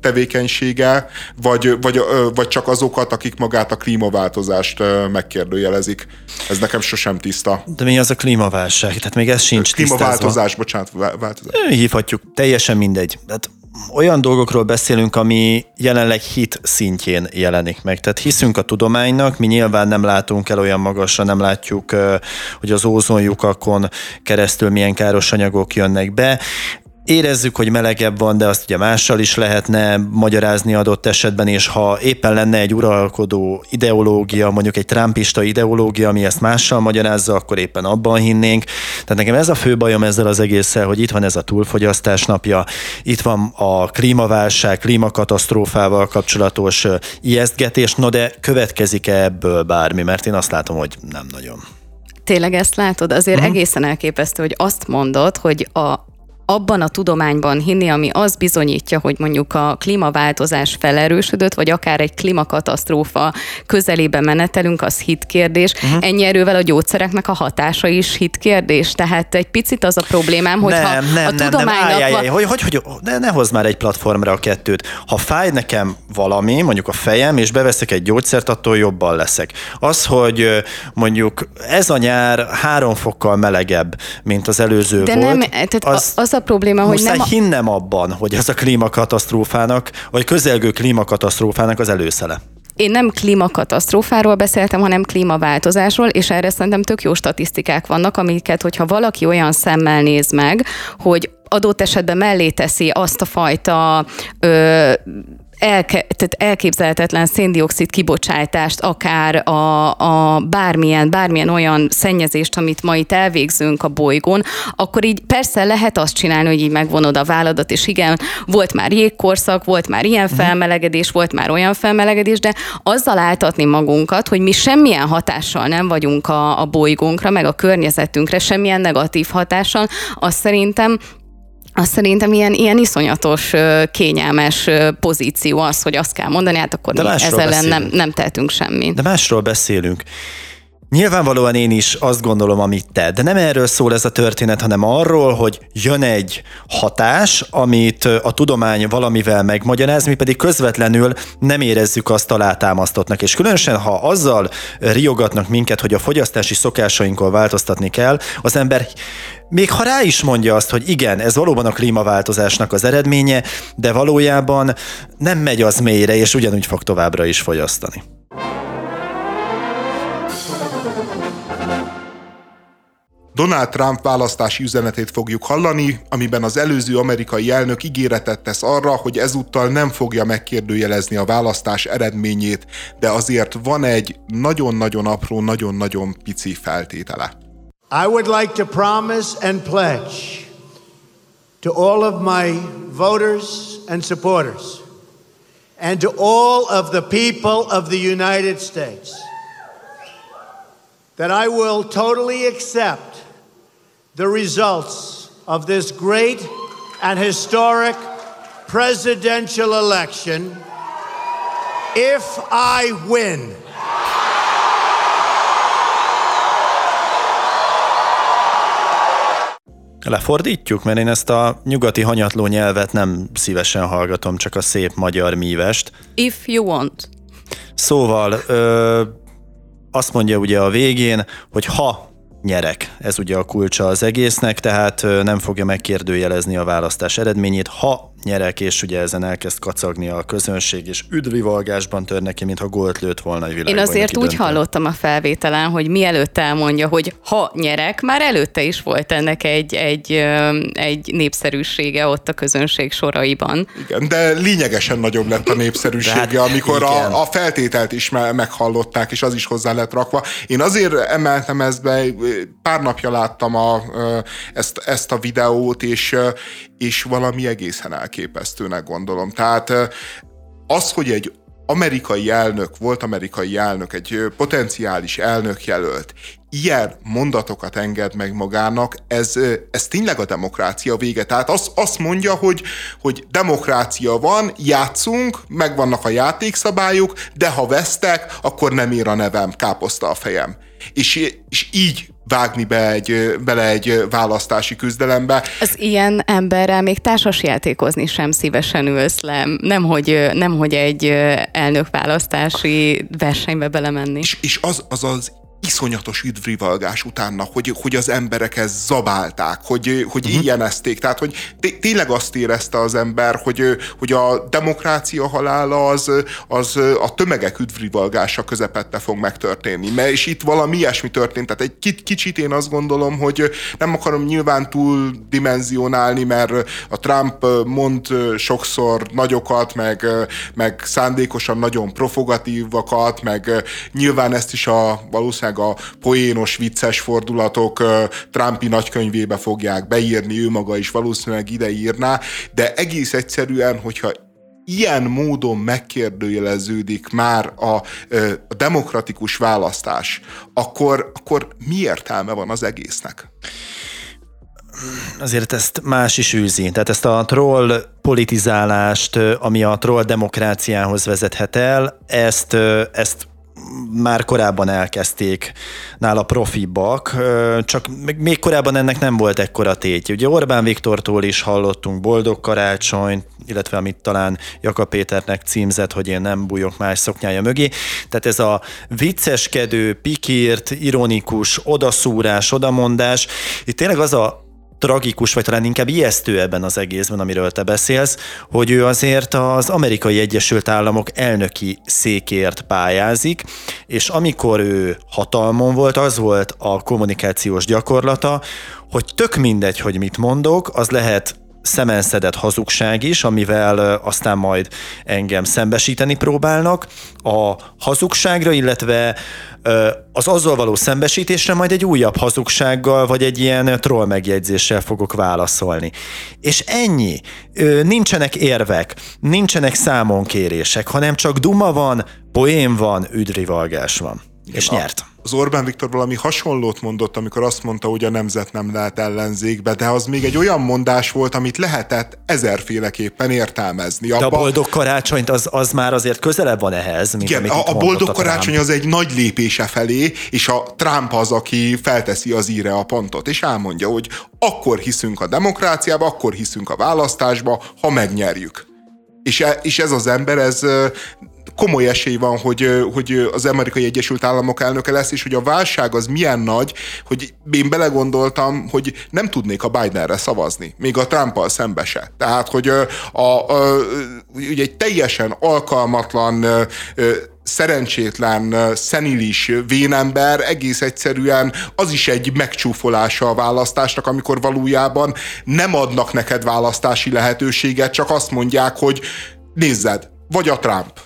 tevékenysége, vagy, vagy, vagy csak azokat, akik magát a klímaváltozást megkérdőjelezik. Ez nekem sosem tiszta. De mi az a klímaválság? Tehát még ez sincs Klímaváltozás, tisztázva. bocsánat, változás. Hívhatjuk teljesen teljesen mindegy. Tehát olyan dolgokról beszélünk, ami jelenleg hit szintjén jelenik meg. Tehát hiszünk a tudománynak, mi nyilván nem látunk el olyan magasra, nem látjuk, hogy az ózonjukakon keresztül milyen káros anyagok jönnek be érezzük, hogy melegebb van, de azt ugye mással is lehetne magyarázni adott esetben, és ha éppen lenne egy uralkodó ideológia, mondjuk egy trumpista ideológia, ami ezt mással magyarázza, akkor éppen abban hinnénk. Tehát nekem ez a fő bajom ezzel az egésszel, hogy itt van ez a túlfogyasztás napja, itt van a klímaválság, klímakatasztrófával kapcsolatos ijesztgetés, no de következik-e ebből bármi, mert én azt látom, hogy nem nagyon. Tényleg ezt látod? Azért uh-huh. egészen elképesztő, hogy azt mondod, hogy a abban a tudományban hinni, ami az bizonyítja, hogy mondjuk a klímaváltozás felerősödött, vagy akár egy klímakatasztrófa közelébe menetelünk, az hitkérdés. Uh-huh. Ennyi erővel a gyógyszereknek a hatása is hitkérdés. Tehát egy picit az a problémám, hogy nem, ha nem, a nem, tudománynak... Nem, állj, állj, hogy, hogy, hogy, ne, ne hozz már egy platformra a kettőt. Ha fáj nekem valami, mondjuk a fejem, és beveszek egy gyógyszert, attól jobban leszek. Az, hogy mondjuk ez a nyár három fokkal melegebb, mint az előző De volt, nem, tehát az, az a probléma, hogy nem... Hinnem abban, hogy ez a klímakatasztrófának, vagy közelgő klímakatasztrófának az előszele. én nem klímakatasztrófáról beszéltem, hanem klímaváltozásról, és erre szerintem tök jó statisztikák vannak, amiket, hogyha valaki olyan szemmel néz meg, hogy adott esetben mellé teszi azt a fajta ö, elke, tehát elképzelhetetlen széndiokszid kibocsátást, akár a, a bármilyen, bármilyen olyan szennyezést, amit ma itt elvégzünk a bolygón, akkor így persze lehet azt csinálni, hogy így megvonod a válladat, és igen, volt már jégkorszak, volt már ilyen mhm. felmelegedés, volt már olyan felmelegedés, de azzal áltatni magunkat, hogy mi semmilyen hatással nem vagyunk a, a bolygónkra, meg a környezetünkre, semmilyen negatív hatással, azt szerintem azt szerintem ilyen, ilyen iszonyatos, kényelmes pozíció az, hogy azt kell mondani, hát akkor De mi ezzel nem, nem tehetünk semmit. De másról beszélünk. Nyilvánvalóan én is azt gondolom, amit te, de nem erről szól ez a történet, hanem arról, hogy jön egy hatás, amit a tudomány valamivel megmagyaráz, mi pedig közvetlenül nem érezzük azt alátámasztottnak. És különösen, ha azzal riogatnak minket, hogy a fogyasztási szokásainkon változtatni kell, az ember még ha rá is mondja azt, hogy igen, ez valóban a klímaváltozásnak az eredménye, de valójában nem megy az mélyre, és ugyanúgy fog továbbra is fogyasztani. Donald Trump választási üzenetét fogjuk hallani, amiben az előző amerikai elnök ígéretet tesz arra, hogy ezúttal nem fogja megkérdőjelezni a választás eredményét, de azért van egy nagyon-nagyon apró, nagyon-nagyon pici feltétele. I would like to promise and pledge to all of my voters and supporters and to all of the people of the United States that I will totally accept the results of this great and historic presidential election if I win. Lefordítjuk, mert én ezt a nyugati hanyatló nyelvet nem szívesen hallgatom, csak a szép magyar mívest. If you want. Szóval ö, azt mondja ugye a végén, hogy ha nyerek. Ez ugye a kulcsa az egésznek, tehát nem fogja megkérdőjelezni a választás eredményét, ha nyerek, és ugye ezen elkezd kacagni a közönség, és üdvivalgásban tör neki, mintha gólt lőtt volna egy világban. Én azért úgy hallottam a felvételen, hogy mielőtt elmondja, hogy ha nyerek, már előtte is volt ennek egy, egy, egy népszerűsége ott a közönség soraiban. Igen, de lényegesen nagyobb lett a népszerűsége, hát, amikor a, a feltételt is me- meghallották, és az is hozzá lett rakva. Én azért emeltem ezt be, pár napja láttam a, ezt, ezt a videót, és, és valami egészen elképesztőnek gondolom. Tehát az, hogy egy amerikai elnök, volt amerikai elnök, egy potenciális elnök jelölt, ilyen mondatokat enged meg magának, ez, ez tényleg a demokrácia vége. Tehát azt, azt mondja, hogy, hogy demokrácia van, játszunk, megvannak a játékszabályok, de ha vesztek, akkor nem ér a nevem, káposzta a fejem. És, és így vágni be egy, bele egy választási küzdelembe. Az ilyen emberrel még társasjátékozni sem szívesen ülsz le, nemhogy, nemhogy egy elnökválasztási versenybe belemenni. És, és az, az az iszonyatos üdvrivalgás utána, hogy, hogy az emberek ezt zabálták, hogy, hogy uh-huh. ilyenezték. Tehát, hogy tényleg azt érezte az ember, hogy, hogy a demokrácia halála az, az a tömegek üdvrivalgása közepette fog megtörténni. Mert és itt valami ilyesmi történt. Tehát egy kicsit én azt gondolom, hogy nem akarom nyilván túl dimenzionálni, mert a Trump mond sokszor nagyokat, meg, meg szándékosan nagyon profogatívakat, meg nyilván ezt is a valószínűleg valószínűleg a poénos, vicces fordulatok Trumpi nagykönyvébe fogják beírni, ő maga is valószínűleg ide írná, de egész egyszerűen, hogyha ilyen módon megkérdőjeleződik már a, a demokratikus választás, akkor, akkor mi értelme van az egésznek? azért ezt más is űzi. Tehát ezt a troll politizálást, ami a troll demokráciához vezethet el, ezt, ezt már korábban elkezdték nála profibbak, csak még korábban ennek nem volt ekkora tétje. Ugye Orbán Viktortól is hallottunk boldog karácsonyt, illetve amit talán Jaka Péternek címzett, hogy én nem bújok más szoknyája mögé. Tehát ez a vicceskedő, pikírt, ironikus, odaszúrás, odamondás, itt tényleg az a tragikus, vagy talán inkább ijesztő ebben az egészben, amiről te beszélsz, hogy ő azért az amerikai Egyesült Államok elnöki székért pályázik, és amikor ő hatalmon volt, az volt a kommunikációs gyakorlata, hogy tök mindegy, hogy mit mondok, az lehet szemenszedett hazugság is, amivel aztán majd engem szembesíteni próbálnak. A hazugságra, illetve az azzal való szembesítésre majd egy újabb hazugsággal, vagy egy ilyen troll megjegyzéssel fogok válaszolni. És ennyi. Nincsenek érvek, nincsenek számonkérések, hanem csak duma van, poém van, üdrivalgás van. És nyert. Az Orbán Viktor valami hasonlót mondott, amikor azt mondta, hogy a nemzet nem lehet ellenzékbe, de az még egy olyan mondás volt, amit lehetett ezerféleképpen értelmezni. Abba... De a boldog karácsonyt az, az már azért közelebb van ehhez, mint Igen, a, a boldog a karácsony az egy nagy lépése felé, és a Trump az, aki felteszi az íre a pontot, és elmondja, hogy akkor hiszünk a demokráciába, akkor hiszünk a választásba, ha megnyerjük. És, e, és ez az ember, ez komoly esély van, hogy, hogy az amerikai Egyesült Államok elnöke lesz, és hogy a válság az milyen nagy, hogy én belegondoltam, hogy nem tudnék a Bidenre szavazni, még a Trumpal szembe se. Tehát, hogy a, a, ugye egy teljesen alkalmatlan szerencsétlen, szenilis vénember egész egyszerűen az is egy megcsúfolása a választásnak, amikor valójában nem adnak neked választási lehetőséget, csak azt mondják, hogy nézzed, vagy a Trump,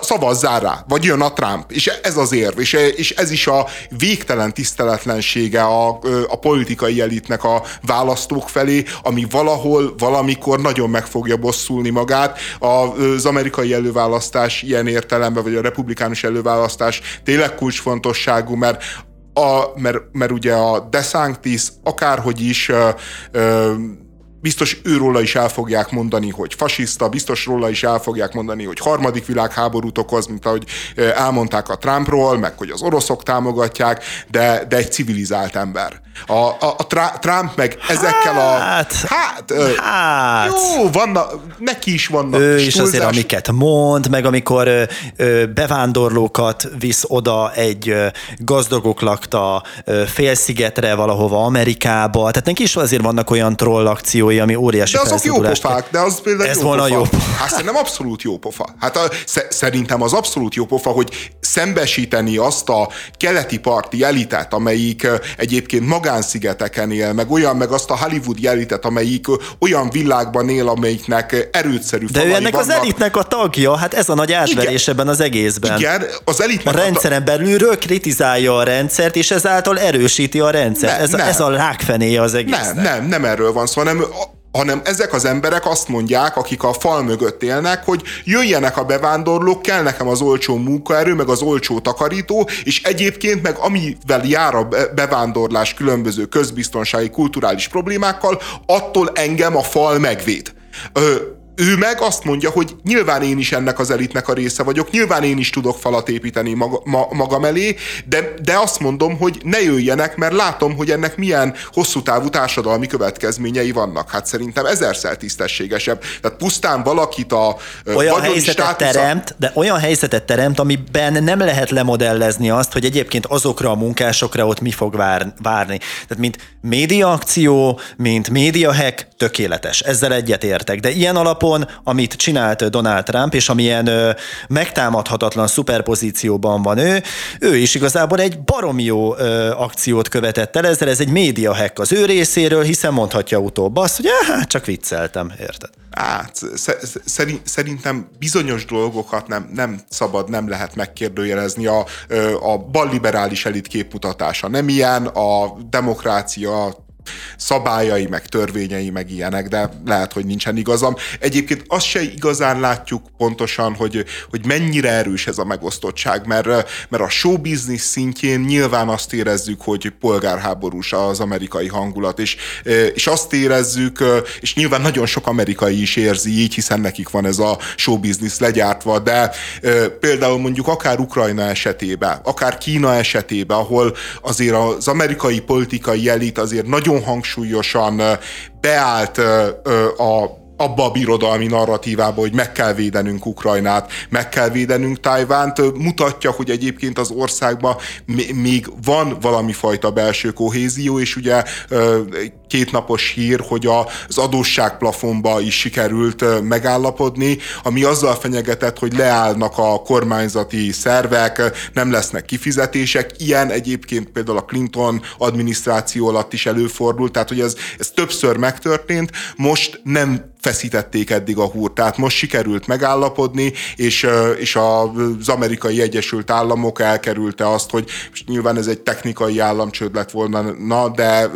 szavazzál rá, vagy jön a Trump, és ez az érv, és, ez is a végtelen tiszteletlensége a, a politikai elitnek a választók felé, ami valahol, valamikor nagyon meg fogja bosszulni magát. Az amerikai előválasztás ilyen értelemben, vagy a republikánus előválasztás tényleg kulcsfontosságú, mert a, mert, mert ugye a DeSantis akárhogy is ö, ö, biztos őróla is el fogják mondani, hogy fasiszta, biztos róla is el fogják mondani, hogy harmadik világháborút okoz, mint ahogy elmondták a Trumpról, meg hogy az oroszok támogatják, de, de egy civilizált ember. A, a, a Trump meg ezekkel a... Hát, hát, hát jó, vannak, neki is vannak Ő is azért, amiket mond, meg amikor ö, ö, bevándorlókat visz oda egy ö, gazdagok lakta ö, félszigetre valahova Amerikába, tehát neki is azért vannak olyan troll akciói, ami óriási De azok jó pofák, de az például Ez jó volna pofa. jó Hát szerintem abszolút jó pofa. Hát a, szerintem az abszolút jó pofa, hogy szembesíteni azt a keleti parti elitet, amelyik egyébként magánszigeteken él, meg olyan, meg azt a Hollywood elitet, amelyik olyan világban él, amelyiknek erőtszerű De ő ennek vannak. az elitnek a tagja, hát ez a nagy átverés Igen. ebben az egészben. Igen, az elitnek a rendszeren belülről kritizálja a rendszert, és ezáltal erősíti a rendszert. Ne, ez, a, ez a rákfenéje az egész. Nem, nem, nem erről van szó, hanem hanem ezek az emberek azt mondják, akik a fal mögött élnek, hogy jöjjenek a bevándorlók, kell nekem az olcsó munkaerő, meg az olcsó takarító, és egyébként meg amivel jár a bevándorlás különböző közbiztonsági, kulturális problémákkal, attól engem a fal megvéd. Ő meg azt mondja, hogy nyilván én is ennek az elitnek a része vagyok, nyilván én is tudok falat építeni maga, ma, magam elé, de, de azt mondom, hogy ne jöjjenek, mert látom, hogy ennek milyen hosszú távú társadalmi következményei vannak. Hát szerintem ezerszer tisztességesebb. Tehát pusztán valakit a olyan helyzetet státusza... teremt, de olyan helyzetet teremt, amiben nem lehet lemodellezni azt, hogy egyébként azokra a munkásokra ott mi fog vár, várni. Tehát mint médiaakció, mint médiahack, tökéletes. Ezzel egyetértek. De ilyen alapon alapon, amit csinált Donald Trump, és amilyen megtámadhatatlan szuperpozícióban van ő, ő is igazából egy baromi jó akciót követett el ezzel, ez egy média hack az ő részéről, hiszen mondhatja utóbb azt, hogy hát csak vicceltem, érted? Hát, szerintem bizonyos dolgokat nem, nem szabad, nem lehet megkérdőjelezni. A, a balliberális elit képmutatása nem ilyen, a demokrácia szabályai, meg törvényei, meg ilyenek, de lehet, hogy nincsen igazam. Egyébként azt se igazán látjuk pontosan, hogy, hogy mennyire erős ez a megosztottság, mert, mert a show business szintjén nyilván azt érezzük, hogy polgárháborús az amerikai hangulat, és, és azt érezzük, és nyilván nagyon sok amerikai is érzi így, hiszen nekik van ez a show business legyártva, de például mondjuk akár Ukrajna esetében, akár Kína esetében, ahol azért az amerikai politikai elit azért nagyon nagyon hangsúlyosan beállt a abba a birodalmi narratívába, hogy meg kell védenünk Ukrajnát, meg kell védenünk Tájvánt, mutatja, hogy egyébként az országban még van valami fajta belső kohézió, és ugye kétnapos hír, hogy az adósságplafonba is sikerült megállapodni, ami azzal fenyegetett, hogy leállnak a kormányzati szervek, nem lesznek kifizetések. Ilyen egyébként például a Clinton adminisztráció alatt is előfordult, tehát hogy ez, ez többször megtörtént. Most nem feszítették eddig a húrt. Tehát most sikerült megállapodni, és, és az amerikai Egyesült Államok elkerülte azt, hogy nyilván ez egy technikai államcsőd lett volna, na, de,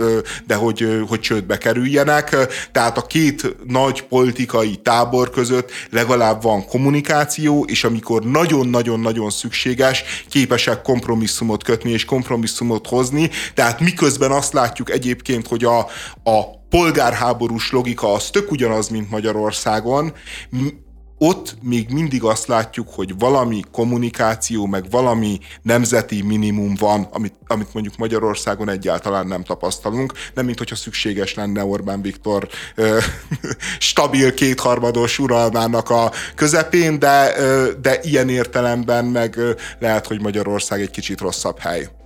de hogy, hogy csődbe kerüljenek. Tehát a két nagy politikai tábor között legalább van kommunikáció, és amikor nagyon-nagyon-nagyon szükséges, képesek kompromisszumot kötni és kompromisszumot hozni. Tehát miközben azt látjuk egyébként, hogy a, a polgárháborús logika az tök ugyanaz, mint Magyarországon, ott még mindig azt látjuk, hogy valami kommunikáció, meg valami nemzeti minimum van, amit, amit mondjuk Magyarországon egyáltalán nem tapasztalunk. Nem, mint hogyha szükséges lenne Orbán Viktor ö, stabil kétharmados uralmának a közepén, de, ö, de ilyen értelemben meg ö, lehet, hogy Magyarország egy kicsit rosszabb hely.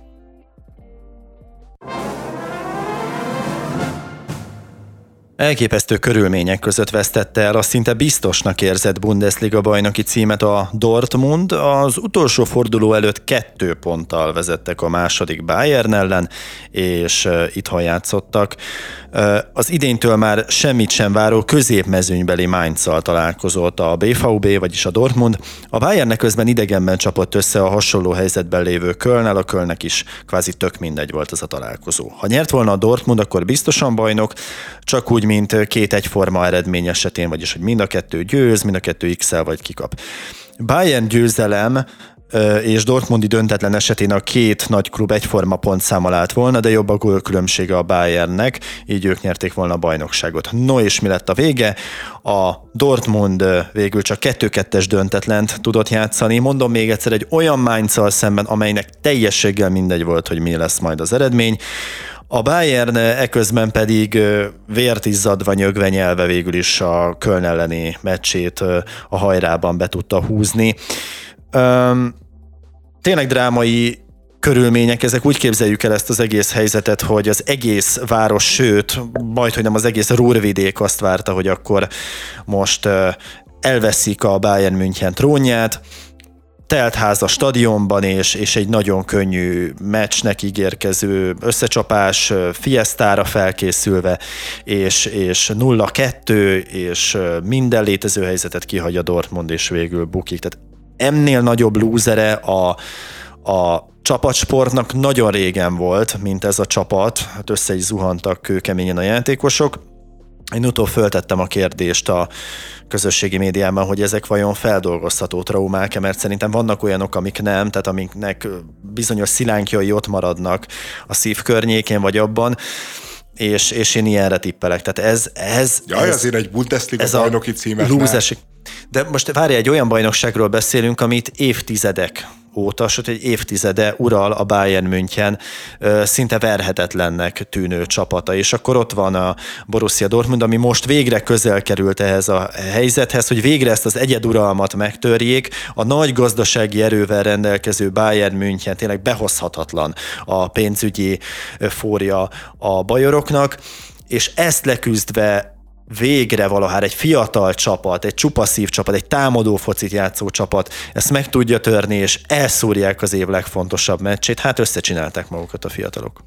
Elképesztő körülmények között vesztette el a szinte biztosnak érzett Bundesliga bajnoki címet a Dortmund. Az utolsó forduló előtt kettő ponttal vezettek a második Bayern ellen, és itthon játszottak. Az idéntől már semmit sem váró középmezőnybeli mainz találkozott a BVB, vagyis a Dortmund. A Bayernnek közben idegenben csapott össze a hasonló helyzetben lévő Kölnel, a Kölnek is kvázi tök mindegy volt ez a találkozó. Ha nyert volna a Dortmund, akkor biztosan bajnok, csak úgy, mint két egyforma eredmény esetén, vagyis hogy mind a kettő győz, mind a kettő x vagy kikap. Bayern győzelem és Dortmundi döntetlen esetén a két nagy klub egyforma pontszámmal állt volna, de jobb a gólkülönbsége a Bayernnek, így ők nyerték volna a bajnokságot. No és mi lett a vége? A Dortmund végül csak 2-2-es döntetlent tudott játszani. Mondom még egyszer, egy olyan mainz szemben, amelynek teljességgel mindegy volt, hogy mi lesz majd az eredmény. A Bayern eközben pedig vért izzadva, nyögve nyelve végül is a Köln elleni meccsét a hajrában be tudta húzni. Tényleg drámai körülmények, ezek úgy képzeljük el ezt az egész helyzetet, hogy az egész város, sőt, majd, hogy nem az egész Rúrvidék azt várta, hogy akkor most elveszik a Bayern München trónját, teltház a stadionban, és, és egy nagyon könnyű meccsnek ígérkező összecsapás, fiesztára felkészülve, és, és 0-2, és minden létező helyzetet kihagy a Dortmund, és végül bukik. Tehát ennél nagyobb lúzere a, a csapatsportnak nagyon régen volt, mint ez a csapat, hát össze is zuhantak kőkeményen a játékosok. Én utóbb föltettem a kérdést a közösségi médiában, hogy ezek vajon feldolgozható traumák mert szerintem vannak olyanok, amik nem, tehát amiknek bizonyos szilánkjai ott maradnak a szív környékén vagy abban, és, és én ilyenre tippelek. Tehát ez, ez, Jaj, ez azért egy Bundesliga ez bajnoki címet De most várj, egy olyan bajnokságról beszélünk, amit évtizedek óta, sőt egy évtizede ural a Bayern München szinte verhetetlennek tűnő csapata, és akkor ott van a Borussia Dortmund, ami most végre közel került ehhez a helyzethez, hogy végre ezt az egyeduralmat megtörjék, a nagy gazdasági erővel rendelkező Bayern München tényleg behozhatatlan a pénzügyi fória a bajoroknak, és ezt leküzdve végre valahára egy fiatal csapat, egy csupaszív csapat, egy támadó focit játszó csapat ezt meg tudja törni, és elszúrják az év legfontosabb meccsét, hát összecsinálták magukat a fiatalok.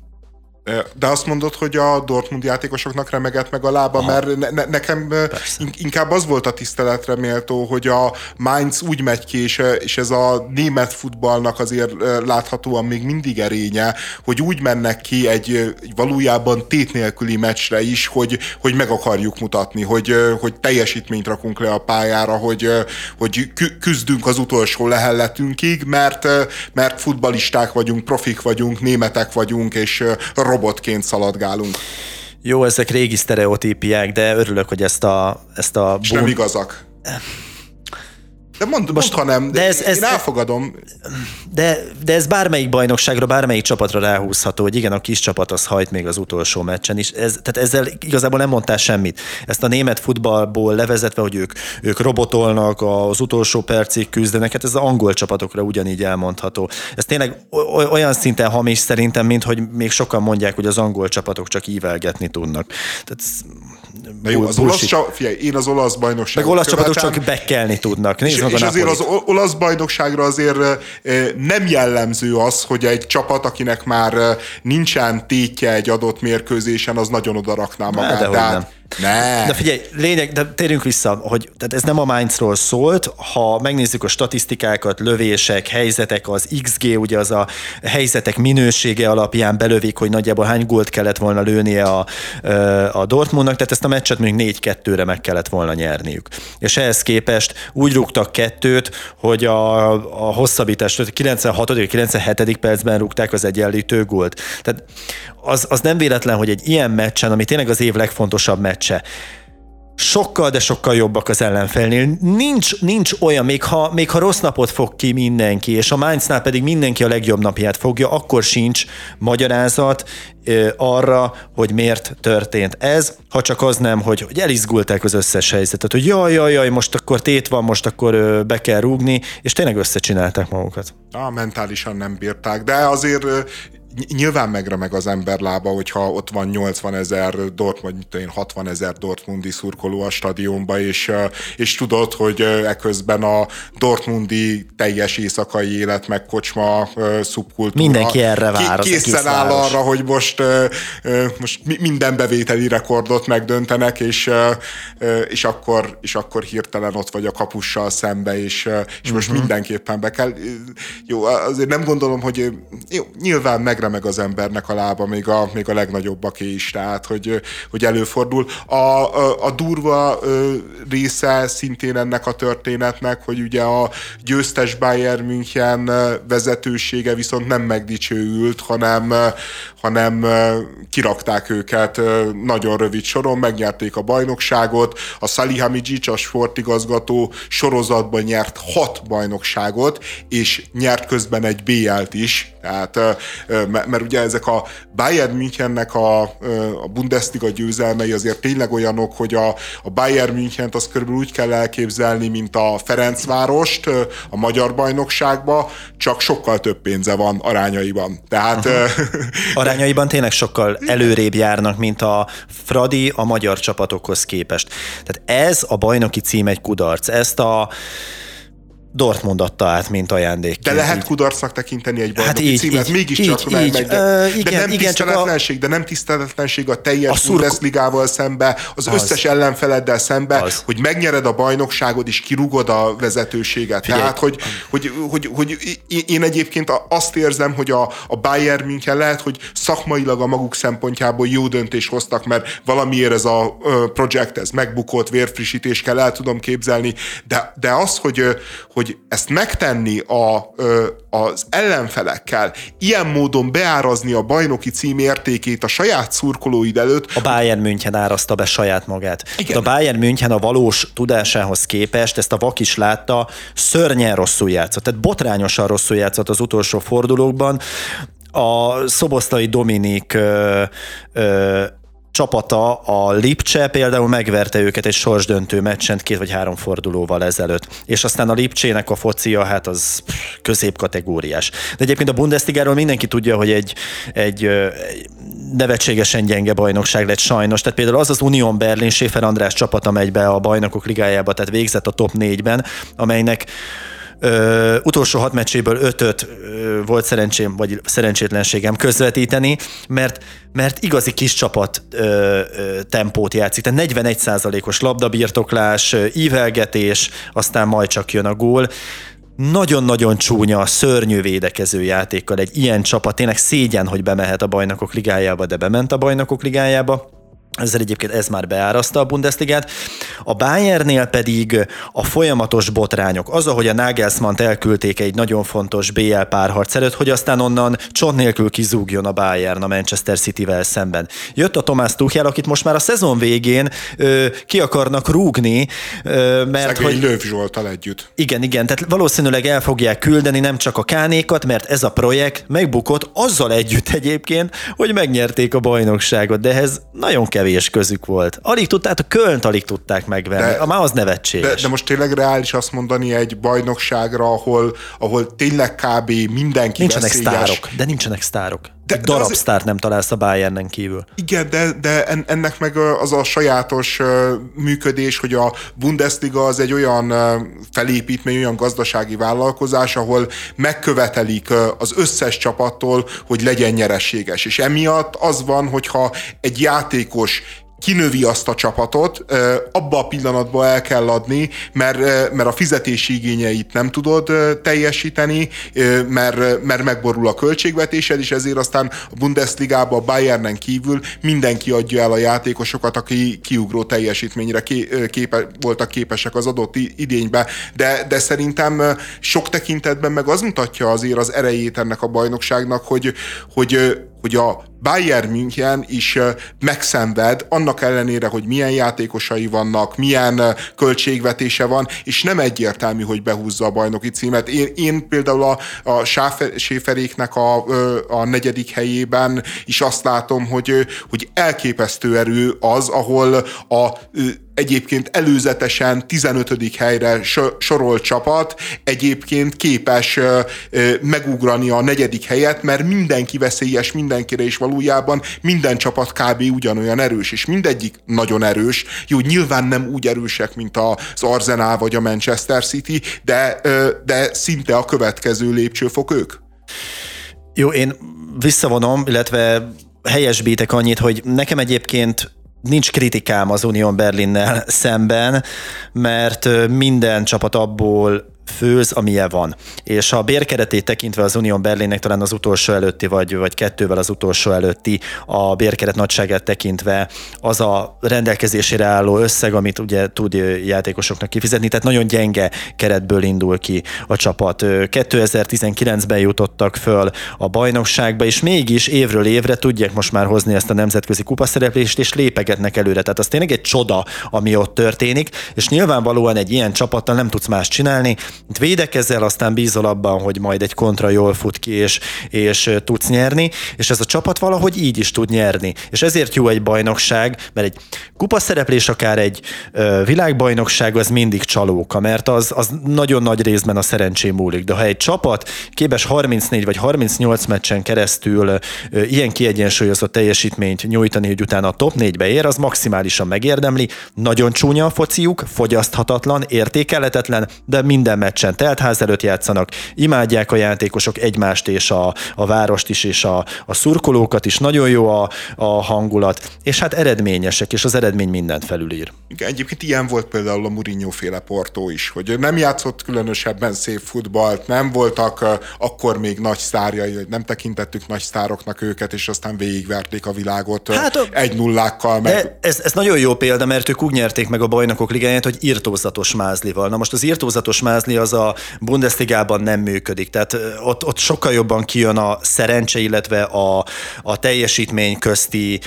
De azt mondod, hogy a Dortmund játékosoknak remegett meg a lába, Aha. mert ne, ne, nekem Persze. inkább az volt a tiszteletre méltó, hogy a Mainz úgy megy ki, és, és ez a német futballnak azért láthatóan még mindig erénye, hogy úgy mennek ki egy, egy valójában tét nélküli meccsre is, hogy, hogy meg akarjuk mutatni, hogy, hogy teljesítményt rakunk le a pályára, hogy, hogy küzdünk az utolsó lehelletünkig, mert, mert futbalisták vagyunk, profik vagyunk, németek vagyunk, és robotként szaladgálunk. Jó, ezek régi sztereotípiák, de örülök, hogy ezt a... Ezt a És boom... nem igazak. De mond, most, ha nem, de ez, ez, én elfogadom. De, de ez bármelyik bajnokságra, bármelyik csapatra ráhúzható, hogy igen, a kis csapat az hajt még az utolsó meccsen is. Ez, tehát ezzel igazából nem mondtál semmit. Ezt a német futballból levezetve, hogy ők, ők robotolnak, az utolsó percig küzdenek, hát ez az angol csapatokra ugyanígy elmondható. Ez tényleg olyan szinten hamis szerintem, mint hogy még sokan mondják, hogy az angol csapatok csak ívelgetni tudnak. Tehát de jó, az olasz, csa, figyelj, én az olasz bajnokság. Meg olasz csapatok csak bekelni tudnak. Nézd és, és azért az olasz bajnokságra azért nem jellemző az, hogy egy csapat, akinek már nincsen tétje egy adott mérkőzésen, az nagyon odarakná magát. Ne, de hát, nem ne. De figyelj, lényeg, de térjünk vissza, hogy tehát ez nem a Mainzról szólt, ha megnézzük a statisztikákat, lövések, helyzetek, az XG, ugye az a helyzetek minősége alapján belövik, hogy nagyjából hány gólt kellett volna lőnie a, a Dortmundnak, tehát ezt a meccset még 4-2-re meg kellett volna nyerniük. És ehhez képest úgy rúgtak kettőt, hogy a, a hosszabbítást 96. 97. percben rúgták az egyenlítő gólt. Tehát az, az nem véletlen, hogy egy ilyen meccsen, ami tényleg az év legfontosabb meccse, sokkal, de sokkal jobbak az ellenfelnél. Nincs, nincs olyan, még ha, még ha rossz napot fog ki mindenki, és a Mainznál pedig mindenki a legjobb napját fogja, akkor sincs magyarázat ö, arra, hogy miért történt ez, ha csak az nem, hogy, hogy elizgulták az összes helyzetet, hogy jaj, jaj, jaj, most akkor tét van, most akkor ö, be kell rúgni, és tényleg összecsinálták magukat. Ah, mentálisan nem bírták, de azért nyilván megremeg az ember lába, hogyha ott van 80 ezer Dortmund, mint én 60 ezer Dortmundi szurkoló a stadionba, és, és tudod, hogy eközben a Dortmundi teljes éjszakai élet, meg kocsma szubkultúra. Mindenki erre vár. Készen áll arra, hogy most, most minden bevételi rekordot megdöntenek, és, és, akkor, és akkor hirtelen ott vagy a kapussal szembe, és, és most uh-huh. mindenképpen be kell. Jó, azért nem gondolom, hogy jó, nyilván meg megremeg az embernek a lába, még a, még a legnagyobbaké is, tehát hogy, hogy előfordul. A, a, a durva része szintén ennek a történetnek, hogy ugye a győztes Bayern München vezetősége viszont nem megdicsőült, hanem, hanem kirakták őket nagyon rövid soron, megnyerték a bajnokságot, a Salihamidzic, a sportigazgató sorozatban nyert hat bajnokságot, és nyert közben egy BL-t is, tehát mert ugye ezek a Bayern Münchennek a, a Bundesliga győzelmei azért tényleg olyanok, hogy a, a Bayern Münchent az körülbelül úgy kell elképzelni, mint a Ferencvárost a magyar bajnokságba, csak sokkal több pénze van arányaiban. Tehát... arányaiban tényleg sokkal előrébb járnak, mint a Fradi a magyar csapatokhoz képest. Tehát ez a bajnoki cím egy kudarc. Ezt a Dortmund adta át, mint ajándék. De lehet kudarcnak tekinteni egy bajnoki hát így, címet, így, mégiscsak így, így, de, ö, igen, de nem igen, tiszteletlenség, a... de nem tiszteletlenség a teljes a szurk... Bundesligával szembe, az, az összes ellenfeleddel szembe, az. hogy megnyered a bajnokságot és kirúgod a vezetőséget. Figyelj. Tehát, hogy, hogy, hogy, hogy, én egyébként azt érzem, hogy a, a Bayern München lehet, hogy szakmailag a maguk szempontjából jó döntés hoztak, mert valamiért ez a projekt, ez megbukott, vérfrissítés kell, el tudom képzelni, de, de az, hogy, hogy hogy ezt megtenni a, az ellenfelekkel, ilyen módon beárazni a bajnoki cím értékét a saját szurkolóid előtt. A Bayern München árazta be saját magát. Igen. A Bayern München a valós tudásához képest, ezt a vak is látta, szörnyen rosszul játszott. Tehát botrányosan rosszul játszott az utolsó fordulókban. A Szoboszlai Dominik ö, ö, csapata, a Lipcse például megverte őket egy sorsdöntő meccsen két vagy három fordulóval ezelőtt. És aztán a Lipcsének a focia, hát az középkategóriás. De egyébként a Bundesligáról mindenki tudja, hogy egy, egy, egy nevetségesen gyenge bajnokság lett sajnos. Tehát például az az Union Berlin, Schäfer András csapata megy be a bajnokok ligájába, tehát végzett a top 4-ben, amelynek Ö, utolsó hat meccséből ötöt ö, volt szerencsém, vagy szerencsétlenségem közvetíteni, mert, mert igazi kis csapat ö, ö, tempót játszik. Tehát 41%-os labdabirtoklás, ívelgetés, aztán majd csak jön a gól. Nagyon-nagyon csúnya, szörnyű védekező játékkal egy ilyen csapat, tényleg szégyen, hogy bemehet a bajnokok ligájába, de bement a bajnokok ligájába ezzel egyébként ez már beáraszta a Bundesligát. A Bayernnél pedig a folyamatos botrányok, az, ahogy a nagelsmann elküldték egy nagyon fontos BL párharc előtt, hogy aztán onnan csont nélkül kizúgjon a Bayern a Manchester City-vel szemben. Jött a Tomás Tuchel, akit most már a szezon végén ö, ki akarnak rúgni, ö, mert Szegény hogy... Lőv Zsoltal együtt. Igen, igen, tehát valószínűleg el fogják küldeni nem csak a kánékat, mert ez a projekt megbukott azzal együtt egyébként, hogy megnyerték a bajnokságot, de ez nagyon kevés kevés közük volt. Alig tudták, a Kölnt alig tudták megvenni. De, Már az nevetséges. De, de, most tényleg reális azt mondani egy bajnokságra, ahol, ahol tényleg kb. mindenki Nincsenek veszélyes. sztárok, de nincsenek sztárok. De, egy darab de az... sztárt nem találsz a Bayernen kívül. Igen, de, de ennek meg az a sajátos működés, hogy a Bundesliga az egy olyan felépítmény, olyan gazdasági vállalkozás, ahol megkövetelik az összes csapattól, hogy legyen nyereséges. És emiatt az van, hogyha egy játékos kinövi azt a csapatot, abba a pillanatban el kell adni, mert, mert a fizetési igényeit nem tudod teljesíteni, mert, mert megborul a költségvetésed, és ezért aztán a Bundesligába, a Bayernen kívül mindenki adja el a játékosokat, aki kiugró teljesítményre képe, voltak képesek az adott idénybe, de, de szerintem sok tekintetben meg az mutatja azért az erejét ennek a bajnokságnak, hogy, hogy hogy a Bayern München is megszenved, annak ellenére, hogy milyen játékosai vannak, milyen költségvetése van, és nem egyértelmű, hogy behúzza a bajnoki címet. Én, én például a, a Schäferéknek a, a negyedik helyében is azt látom, hogy, hogy elképesztő erő az, ahol a egyébként előzetesen 15. helyre sorolt csapat egyébként képes megugrani a negyedik helyet, mert mindenki veszélyes mindenkire, és valójában minden csapat kb. ugyanolyan erős, és mindegyik nagyon erős. Jó, nyilván nem úgy erősek, mint az Arsenal vagy a Manchester City, de, de szinte a következő lépcsőfok ők. Jó, én visszavonom, illetve helyesbítek annyit, hogy nekem egyébként nincs kritikám az Unión Berlinnel szemben, mert minden csapat abból főz, amilyen van. És a bérkeretét tekintve az Unión Berlinnek talán az utolsó előtti, vagy, vagy kettővel az utolsó előtti a bérkeret nagyságát tekintve az a rendelkezésére álló összeg, amit ugye tud játékosoknak kifizetni, tehát nagyon gyenge keretből indul ki a csapat. 2019-ben jutottak föl a bajnokságba, és mégis évről évre tudják most már hozni ezt a nemzetközi kupaszereplést, és lépegetnek előre. Tehát az tényleg egy csoda, ami ott történik, és nyilvánvalóan egy ilyen csapattal nem tudsz más csinálni, védekezel, aztán bízol abban, hogy majd egy kontra jól fut ki, és, és tudsz nyerni, és ez a csapat valahogy így is tud nyerni. És ezért jó egy bajnokság, mert egy kupaszereplés, akár egy ö, világbajnokság, az mindig csalóka, mert az, az nagyon nagy részben a szerencsém múlik. De ha egy csapat képes 34 vagy 38 meccsen keresztül ö, ilyen kiegyensúlyozott teljesítményt nyújtani, hogy utána a top 4-be ér, az maximálisan megérdemli. Nagyon csúnya a fociuk, fogyaszthatatlan, értékelhetetlen, de minden meccsen teltház előtt játszanak, imádják a játékosok egymást és a, a várost is, és a, a szurkolókat is, nagyon jó a, a hangulat, és hát eredményesek, és az eredmény mindent felülír. Igen, egyébként ilyen volt például a Mourinho féle Porto is, hogy nem játszott különösebben szép futballt, nem voltak akkor még nagy sztárjai, hogy nem tekintettük nagy sztároknak őket, és aztán végigverték a világot hát a... egy nullákkal. Meg... Ez, ez nagyon jó példa, mert ők úgy nyerték meg a bajnokok ligáját, hogy írtózatos mázlival. Na most az írtózatos mázli az a Bundesligában nem működik. Tehát ott, ott sokkal jobban kijön a szerencse, illetve a, a teljesítmény közti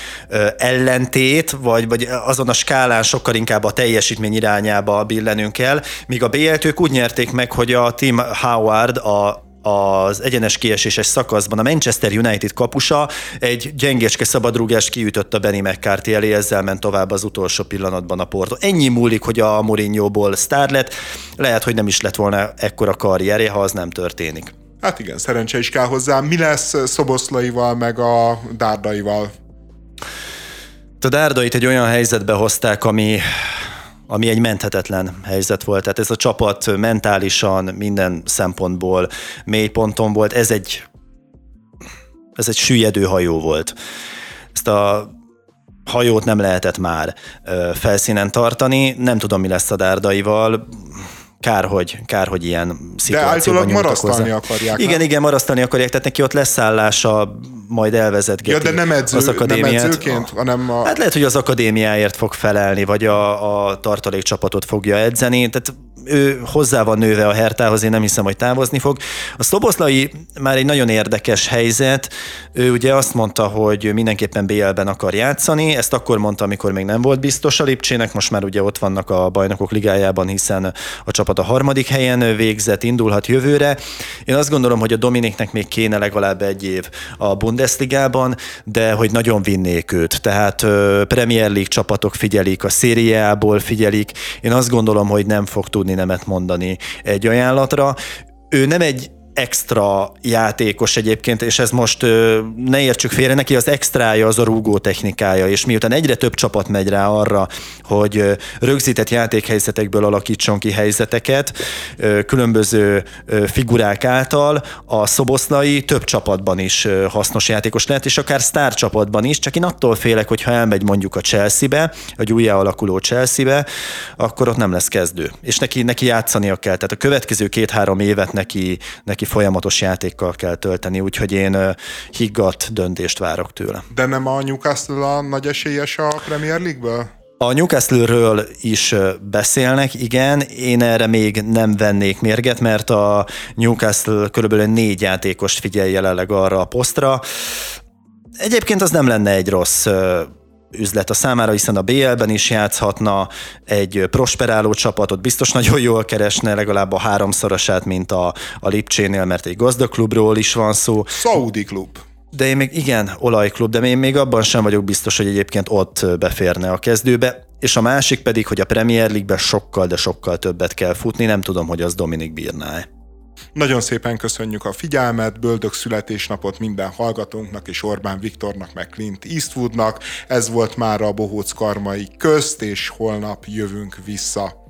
ellentét, vagy, vagy azon a skálán sokkal inkább a teljesítmény irányába billenünk el, míg a BL-t úgy nyerték meg, hogy a Tim Howard, a az egyenes kieséses szakaszban a Manchester United kapusa egy gyengéske szabadrúgást kiütött a Benny McCarthy elé, ezzel ment tovább az utolsó pillanatban a Porto. Ennyi múlik, hogy a Mourinho-ból sztár lett, lehet, hogy nem is lett volna ekkora karrierje, ha az nem történik. Hát igen, szerencse is kell hozzá. Mi lesz Szoboszlaival, meg a Dárdaival? A Dárdait egy olyan helyzetbe hozták, ami ami egy menthetetlen helyzet volt. Tehát ez a csapat mentálisan, minden szempontból mély ponton volt. Ez egy, ez egy süllyedő hajó volt. Ezt a hajót nem lehetett már felszínen tartani. Nem tudom, mi lesz a dárdaival kár, hogy, kár, hogy ilyen szituációban De állítólag marasztalni akarják. Igen, nem? igen, marasztalni akarják, tehát neki ott leszállása majd elvezetgeti ja, de nem edző, az akadémiát. Nem edzőként, hanem a... Hát lehet, hogy az akadémiáért fog felelni, vagy a, a tartalékcsapatot fogja edzeni. Tehát ő hozzá van nőve a Hertához, én nem hiszem, hogy távozni fog. A Szoboszlai már egy nagyon érdekes helyzet. Ő ugye azt mondta, hogy mindenképpen BL-ben akar játszani. Ezt akkor mondta, amikor még nem volt biztos a Lipcsének, most már ugye ott vannak a bajnokok ligájában, hiszen a csapat a harmadik helyen végzett, indulhat jövőre. Én azt gondolom, hogy a Dominiknek még kéne legalább egy év a Bundesligában, de hogy nagyon vinnék őt. Tehát Premier League csapatok figyelik, a szériából figyelik. Én azt gondolom, hogy nem fog tudni nemet mondani egy ajánlatra. Ő nem egy extra játékos egyébként, és ez most ne értsük félre, neki az extrája az a rúgó technikája, és miután egyre több csapat megy rá arra, hogy rögzített játékhelyzetekből alakítson ki helyzeteket, különböző figurák által, a szoboszlai több csapatban is hasznos játékos lehet, és akár sztár csapatban is, csak én attól félek, hogy ha elmegy mondjuk a Chelsea-be, vagy újjá alakuló Chelsea-be, akkor ott nem lesz kezdő. És neki, neki játszania kell. Tehát a következő két-három évet neki, neki neki folyamatos játékkal kell tölteni, úgyhogy én higgadt döntést várok tőle. De nem a Newcastle a nagy esélyes a Premier League-ből? A Newcastle-ről is beszélnek, igen, én erre még nem vennék mérget, mert a Newcastle körülbelül négy játékost figyel jelenleg arra a posztra. Egyébként az nem lenne egy rossz üzlet a számára, hiszen a BL-ben is játszhatna, egy prosperáló csapatot biztos nagyon jól keresne, legalább a háromszorosát, mint a, a Lipcsénél, mert egy gazdag klubról is van szó. Saudi klub. De én még, igen, olajklub, de én még abban sem vagyok biztos, hogy egyébként ott beférne a kezdőbe. És a másik pedig, hogy a Premier League-ben sokkal, de sokkal többet kell futni, nem tudom, hogy az Dominik bírná. Nagyon szépen köszönjük a figyelmet, Böldök születésnapot minden hallgatónknak és Orbán Viktornak, meg Clint Eastwoodnak. Ez volt már a Bohóc Karmai közt, és holnap jövünk vissza.